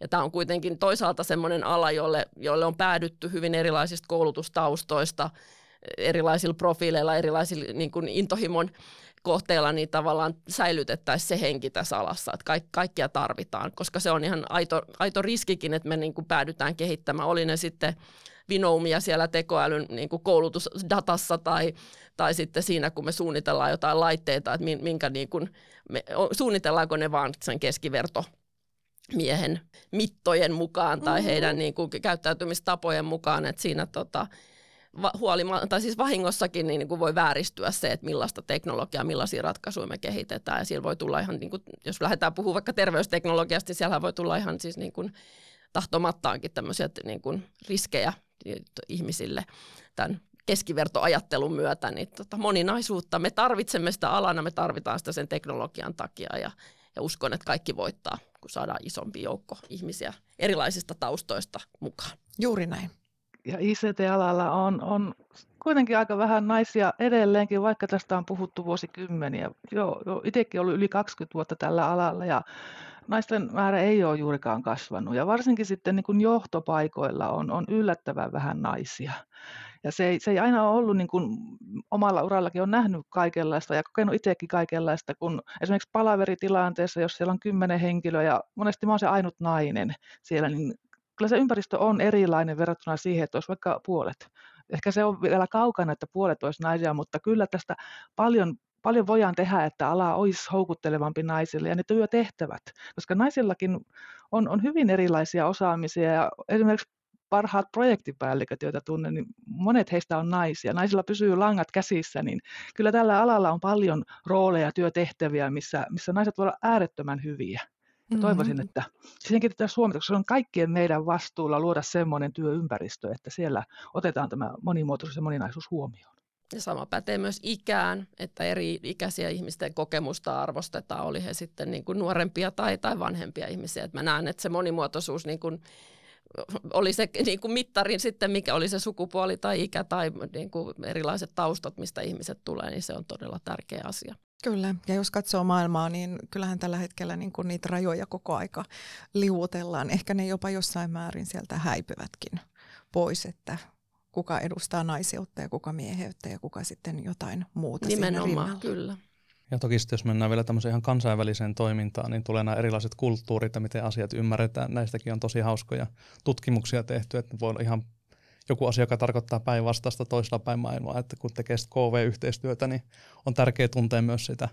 Ja tämä on kuitenkin toisaalta semmoinen ala, jolle, jolle on päädytty hyvin erilaisista koulutustaustoista, erilaisilla profiileilla, erilaisilla niin kuin intohimon kohteella niin tavallaan säilytettäisiin se henki tässä alassa, että kaik, kaikkia tarvitaan, koska se on ihan aito, aito riskikin, että me niin kuin päädytään kehittämään, oli ne sitten vinoumia siellä tekoälyn niin kuin koulutusdatassa tai, tai sitten siinä, kun me suunnitellaan jotain laitteita, että minkä niin kuin, me, suunnitellaanko ne vaan sen keskiverto miehen mittojen mukaan tai mm-hmm. heidän niin kuin, käyttäytymistapojen mukaan, että siinä tota, huolima- tai siis vahingossakin niin, niin kuin voi vääristyä se, että millaista teknologiaa, millaisia ratkaisuja me kehitetään. Ja siellä voi tulla ihan, niin kuin, jos lähdetään puhumaan vaikka terveysteknologiasta, niin siellä voi tulla ihan siis niin kuin tahtomattaankin tämmöisiä niin kuin riskejä ihmisille tämän keskivertoajattelun myötä, niin tota moninaisuutta. Me tarvitsemme sitä alana, me tarvitaan sitä sen teknologian takia ja, ja uskon, että kaikki voittaa, kun saadaan isompi joukko ihmisiä erilaisista taustoista mukaan. Juuri näin. Ja ICT-alalla on, on kuitenkin aika vähän naisia edelleenkin, vaikka tästä on puhuttu vuosikymmeniä. Joo, jo, itsekin ollut yli 20 vuotta tällä alalla ja naisten määrä ei ole juurikaan kasvanut. Ja varsinkin sitten niin kuin johtopaikoilla on, on yllättävän vähän naisia. Ja se ei, se ei aina ole ollut, niin kuin omalla urallakin on nähnyt kaikenlaista ja kokenut itsekin kaikenlaista, kun esimerkiksi palaveritilanteessa, jos siellä on kymmenen henkilöä ja monesti mä oon se ainut nainen siellä, niin kyllä se ympäristö on erilainen verrattuna siihen, että olisi vaikka puolet. Ehkä se on vielä kaukana, että puolet olisi naisia, mutta kyllä tästä paljon paljon voidaan tehdä, että ala olisi houkuttelevampi naisille ja ne työtehtävät, koska naisillakin on, on hyvin erilaisia osaamisia ja esimerkiksi parhaat projektipäälliköt, joita tunnen, niin monet heistä on naisia. Naisilla pysyy langat käsissä, niin kyllä tällä alalla on paljon rooleja ja työtehtäviä, missä, missä naiset voivat olla äärettömän hyviä. Ja mm-hmm. toivoisin, että siinäkin pitäisi huomata, koska se on kaikkien meidän vastuulla luoda semmoinen työympäristö, että siellä otetaan tämä monimuotoisuus ja moninaisuus huomioon. Ja sama pätee myös ikään, että eri ikäisiä ihmisten kokemusta arvostetaan, oli he sitten niin kuin nuorempia tai, tai vanhempia ihmisiä. Et mä näen, että se monimuotoisuus niin kuin, oli se niin kuin mittarin sitten, mikä oli se sukupuoli tai ikä tai niin kuin erilaiset taustat, mistä ihmiset tulee, niin se on todella tärkeä asia. Kyllä, ja jos katsoo maailmaa, niin kyllähän tällä hetkellä niin kuin niitä rajoja koko aika liuutellaan. Ehkä ne jopa jossain määrin sieltä häipyvätkin pois, että kuka edustaa naiseutta ja kuka mieheyttä ja kuka sitten jotain muuta Nimenomaan, kyllä. Ja toki sitten jos mennään vielä tämmöiseen ihan kansainväliseen toimintaan, niin tulee nämä erilaiset kulttuurit ja miten asiat ymmärretään. Näistäkin on tosi hauskoja tutkimuksia tehty, että voi olla ihan joku asia, joka tarkoittaa päinvastaista toisella päin maailmaa, että kun tekee KV-yhteistyötä, niin on tärkeää tuntea myös sitä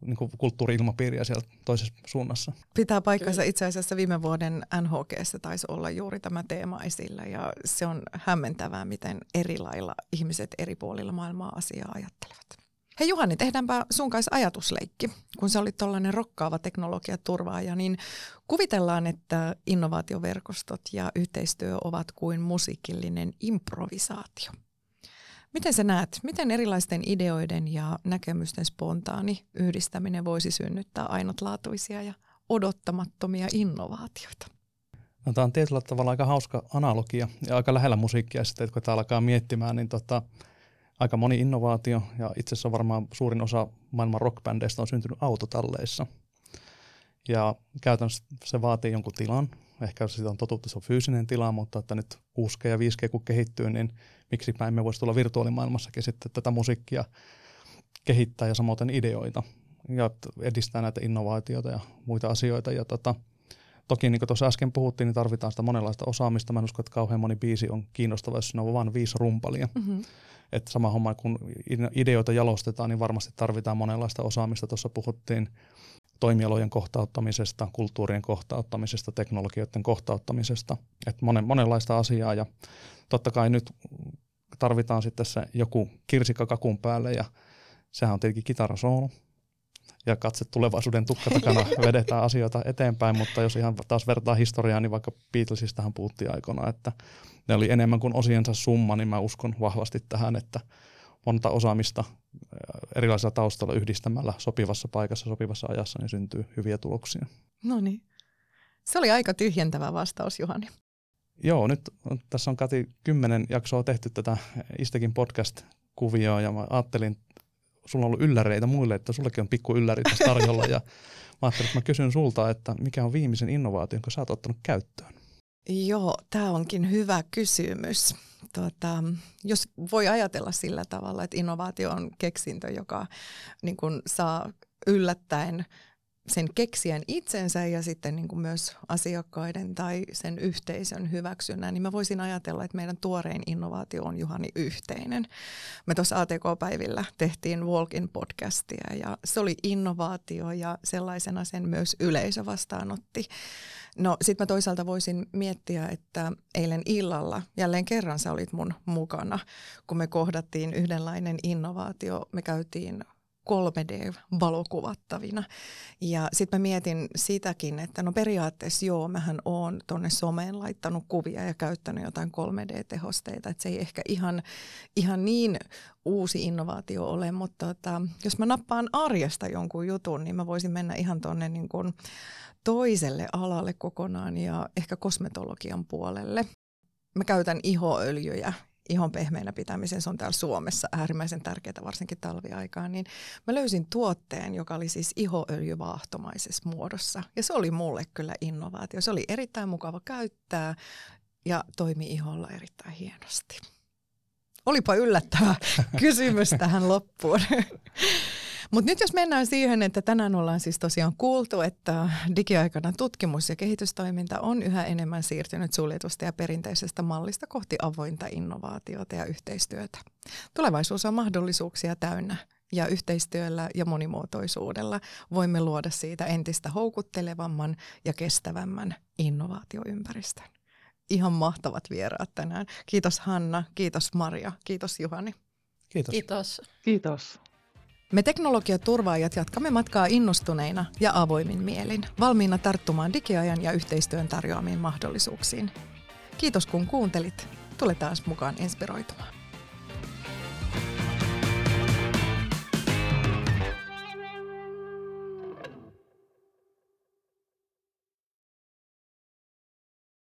niin kuin kulttuuri-ilmapiiriä siellä toisessa suunnassa. Pitää paikkansa itse asiassa viime vuoden NHGssä taisi olla juuri tämä teema esillä ja se on hämmentävää, miten eri lailla ihmiset eri puolilla maailmaa asiaa ajattelevat. Hei Juhani, tehdäänpä sun kanssa ajatusleikki. Kun sä olit tuollainen rokkaava teknologiaturvaaja, niin kuvitellaan, että innovaatioverkostot ja yhteistyö ovat kuin musiikillinen improvisaatio. Miten sä näet, miten erilaisten ideoiden ja näkemysten spontaani yhdistäminen voisi synnyttää ainutlaatuisia ja odottamattomia innovaatioita? No, tämä on tietyllä tavalla aika hauska analogia ja aika lähellä musiikkia sitten, että kun tämä alkaa miettimään, niin tota, aika moni innovaatio ja itse asiassa varmaan suurin osa maailman rockbändeistä on syntynyt autotalleissa. Ja käytännössä se vaatii jonkun tilan, ehkä siitä on totuttu, se on fyysinen tila, mutta että nyt 6G ja 5G kun kehittyy, niin miksi emme voisi tulla virtuaalimaailmassakin sitten tätä musiikkia kehittää ja samoin ideoita ja edistää näitä innovaatioita ja muita asioita. Ja tota, toki niin kuin tuossa äsken puhuttiin, niin tarvitaan sitä monenlaista osaamista. Mä en usko, että kauhean moni biisi on kiinnostava, jos ne on vain viisi rumpalia. Mm-hmm. Että sama homma, kun ideoita jalostetaan, niin varmasti tarvitaan monenlaista osaamista. Tuossa puhuttiin toimialojen kohtauttamisesta, kulttuurien kohtauttamisesta, teknologioiden kohtauttamisesta. Että monen, monenlaista asiaa ja totta kai nyt tarvitaan sitten se joku kirsikka kakun päälle ja sehän on tietenkin kitarasoolo. Ja katse tulevaisuuden tukka takana <laughs> vedetään asioita eteenpäin, mutta jos ihan taas vertaa historiaa, niin vaikka Beatlesistahan puhuttiin aikana, että ne oli enemmän kuin osiensa summa, niin mä uskon vahvasti tähän, että monta osaamista erilaisilla taustalla yhdistämällä sopivassa paikassa, sopivassa ajassa, niin syntyy hyviä tuloksia. No niin. Se oli aika tyhjentävä vastaus, Juhani. Joo, nyt tässä on Kati kymmenen jaksoa tehty tätä Istekin podcast-kuvioa ja mä ajattelin, sulla on ollut ylläreitä muille, että sullekin on pikku ylläri tässä tarjolla ja mä ajattelin, että mä kysyn sulta, että mikä on viimeisen innovaatio, jonka sä oot ottanut käyttöön? Joo, tämä onkin hyvä kysymys. Tuota, jos voi ajatella sillä tavalla, että innovaatio on keksintö, joka niin kun saa yllättäen sen keksijän itsensä ja sitten niin kuin myös asiakkaiden tai sen yhteisön hyväksynnän, niin mä voisin ajatella, että meidän tuorein innovaatio on Juhani yhteinen. Me tuossa ATK-päivillä tehtiin Walk-in podcastia ja se oli innovaatio ja sellaisena sen myös yleisö vastaanotti. No sitten mä toisaalta voisin miettiä, että eilen illalla jälleen kerran sä olit mun mukana, kun me kohdattiin yhdenlainen innovaatio. Me käytiin 3D-valokuvattavina. Ja sitten mä mietin sitäkin, että no periaatteessa joo, mähän oon tuonne someen laittanut kuvia ja käyttänyt jotain 3D-tehosteita, että se ei ehkä ihan, ihan niin uusi innovaatio ole, mutta tota, jos mä nappaan arjesta jonkun jutun, niin mä voisin mennä ihan tuonne niin toiselle alalle kokonaan ja ehkä kosmetologian puolelle. Mä käytän ihoöljyjä ihon pehmeänä pitämisen, se on täällä Suomessa äärimmäisen tärkeää varsinkin talviaikaan, niin mä löysin tuotteen, joka oli siis ihoöljyvaahtomaisessa muodossa. Ja se oli mulle kyllä innovaatio. Se oli erittäin mukava käyttää ja toimi iholla erittäin hienosti. Olipa yllättävä <laughs> kysymys tähän loppuun. Mutta nyt jos mennään siihen, että tänään ollaan siis tosiaan kuultu, että digiaikana tutkimus- ja kehitystoiminta on yhä enemmän siirtynyt suljetusta ja perinteisestä mallista kohti avointa innovaatiota ja yhteistyötä. Tulevaisuus on mahdollisuuksia täynnä ja yhteistyöllä ja monimuotoisuudella voimme luoda siitä entistä houkuttelevamman ja kestävämmän innovaatioympäristön. Ihan mahtavat vieraat tänään. Kiitos Hanna, kiitos Maria, kiitos Juhani. Kiitos. Kiitos. Kiitos. Me teknologiaturvaajat jatkamme matkaa innostuneina ja avoimin mielin, valmiina tarttumaan digiajan ja yhteistyön tarjoamiin mahdollisuuksiin. Kiitos kun kuuntelit. Tule taas mukaan inspiroitumaan.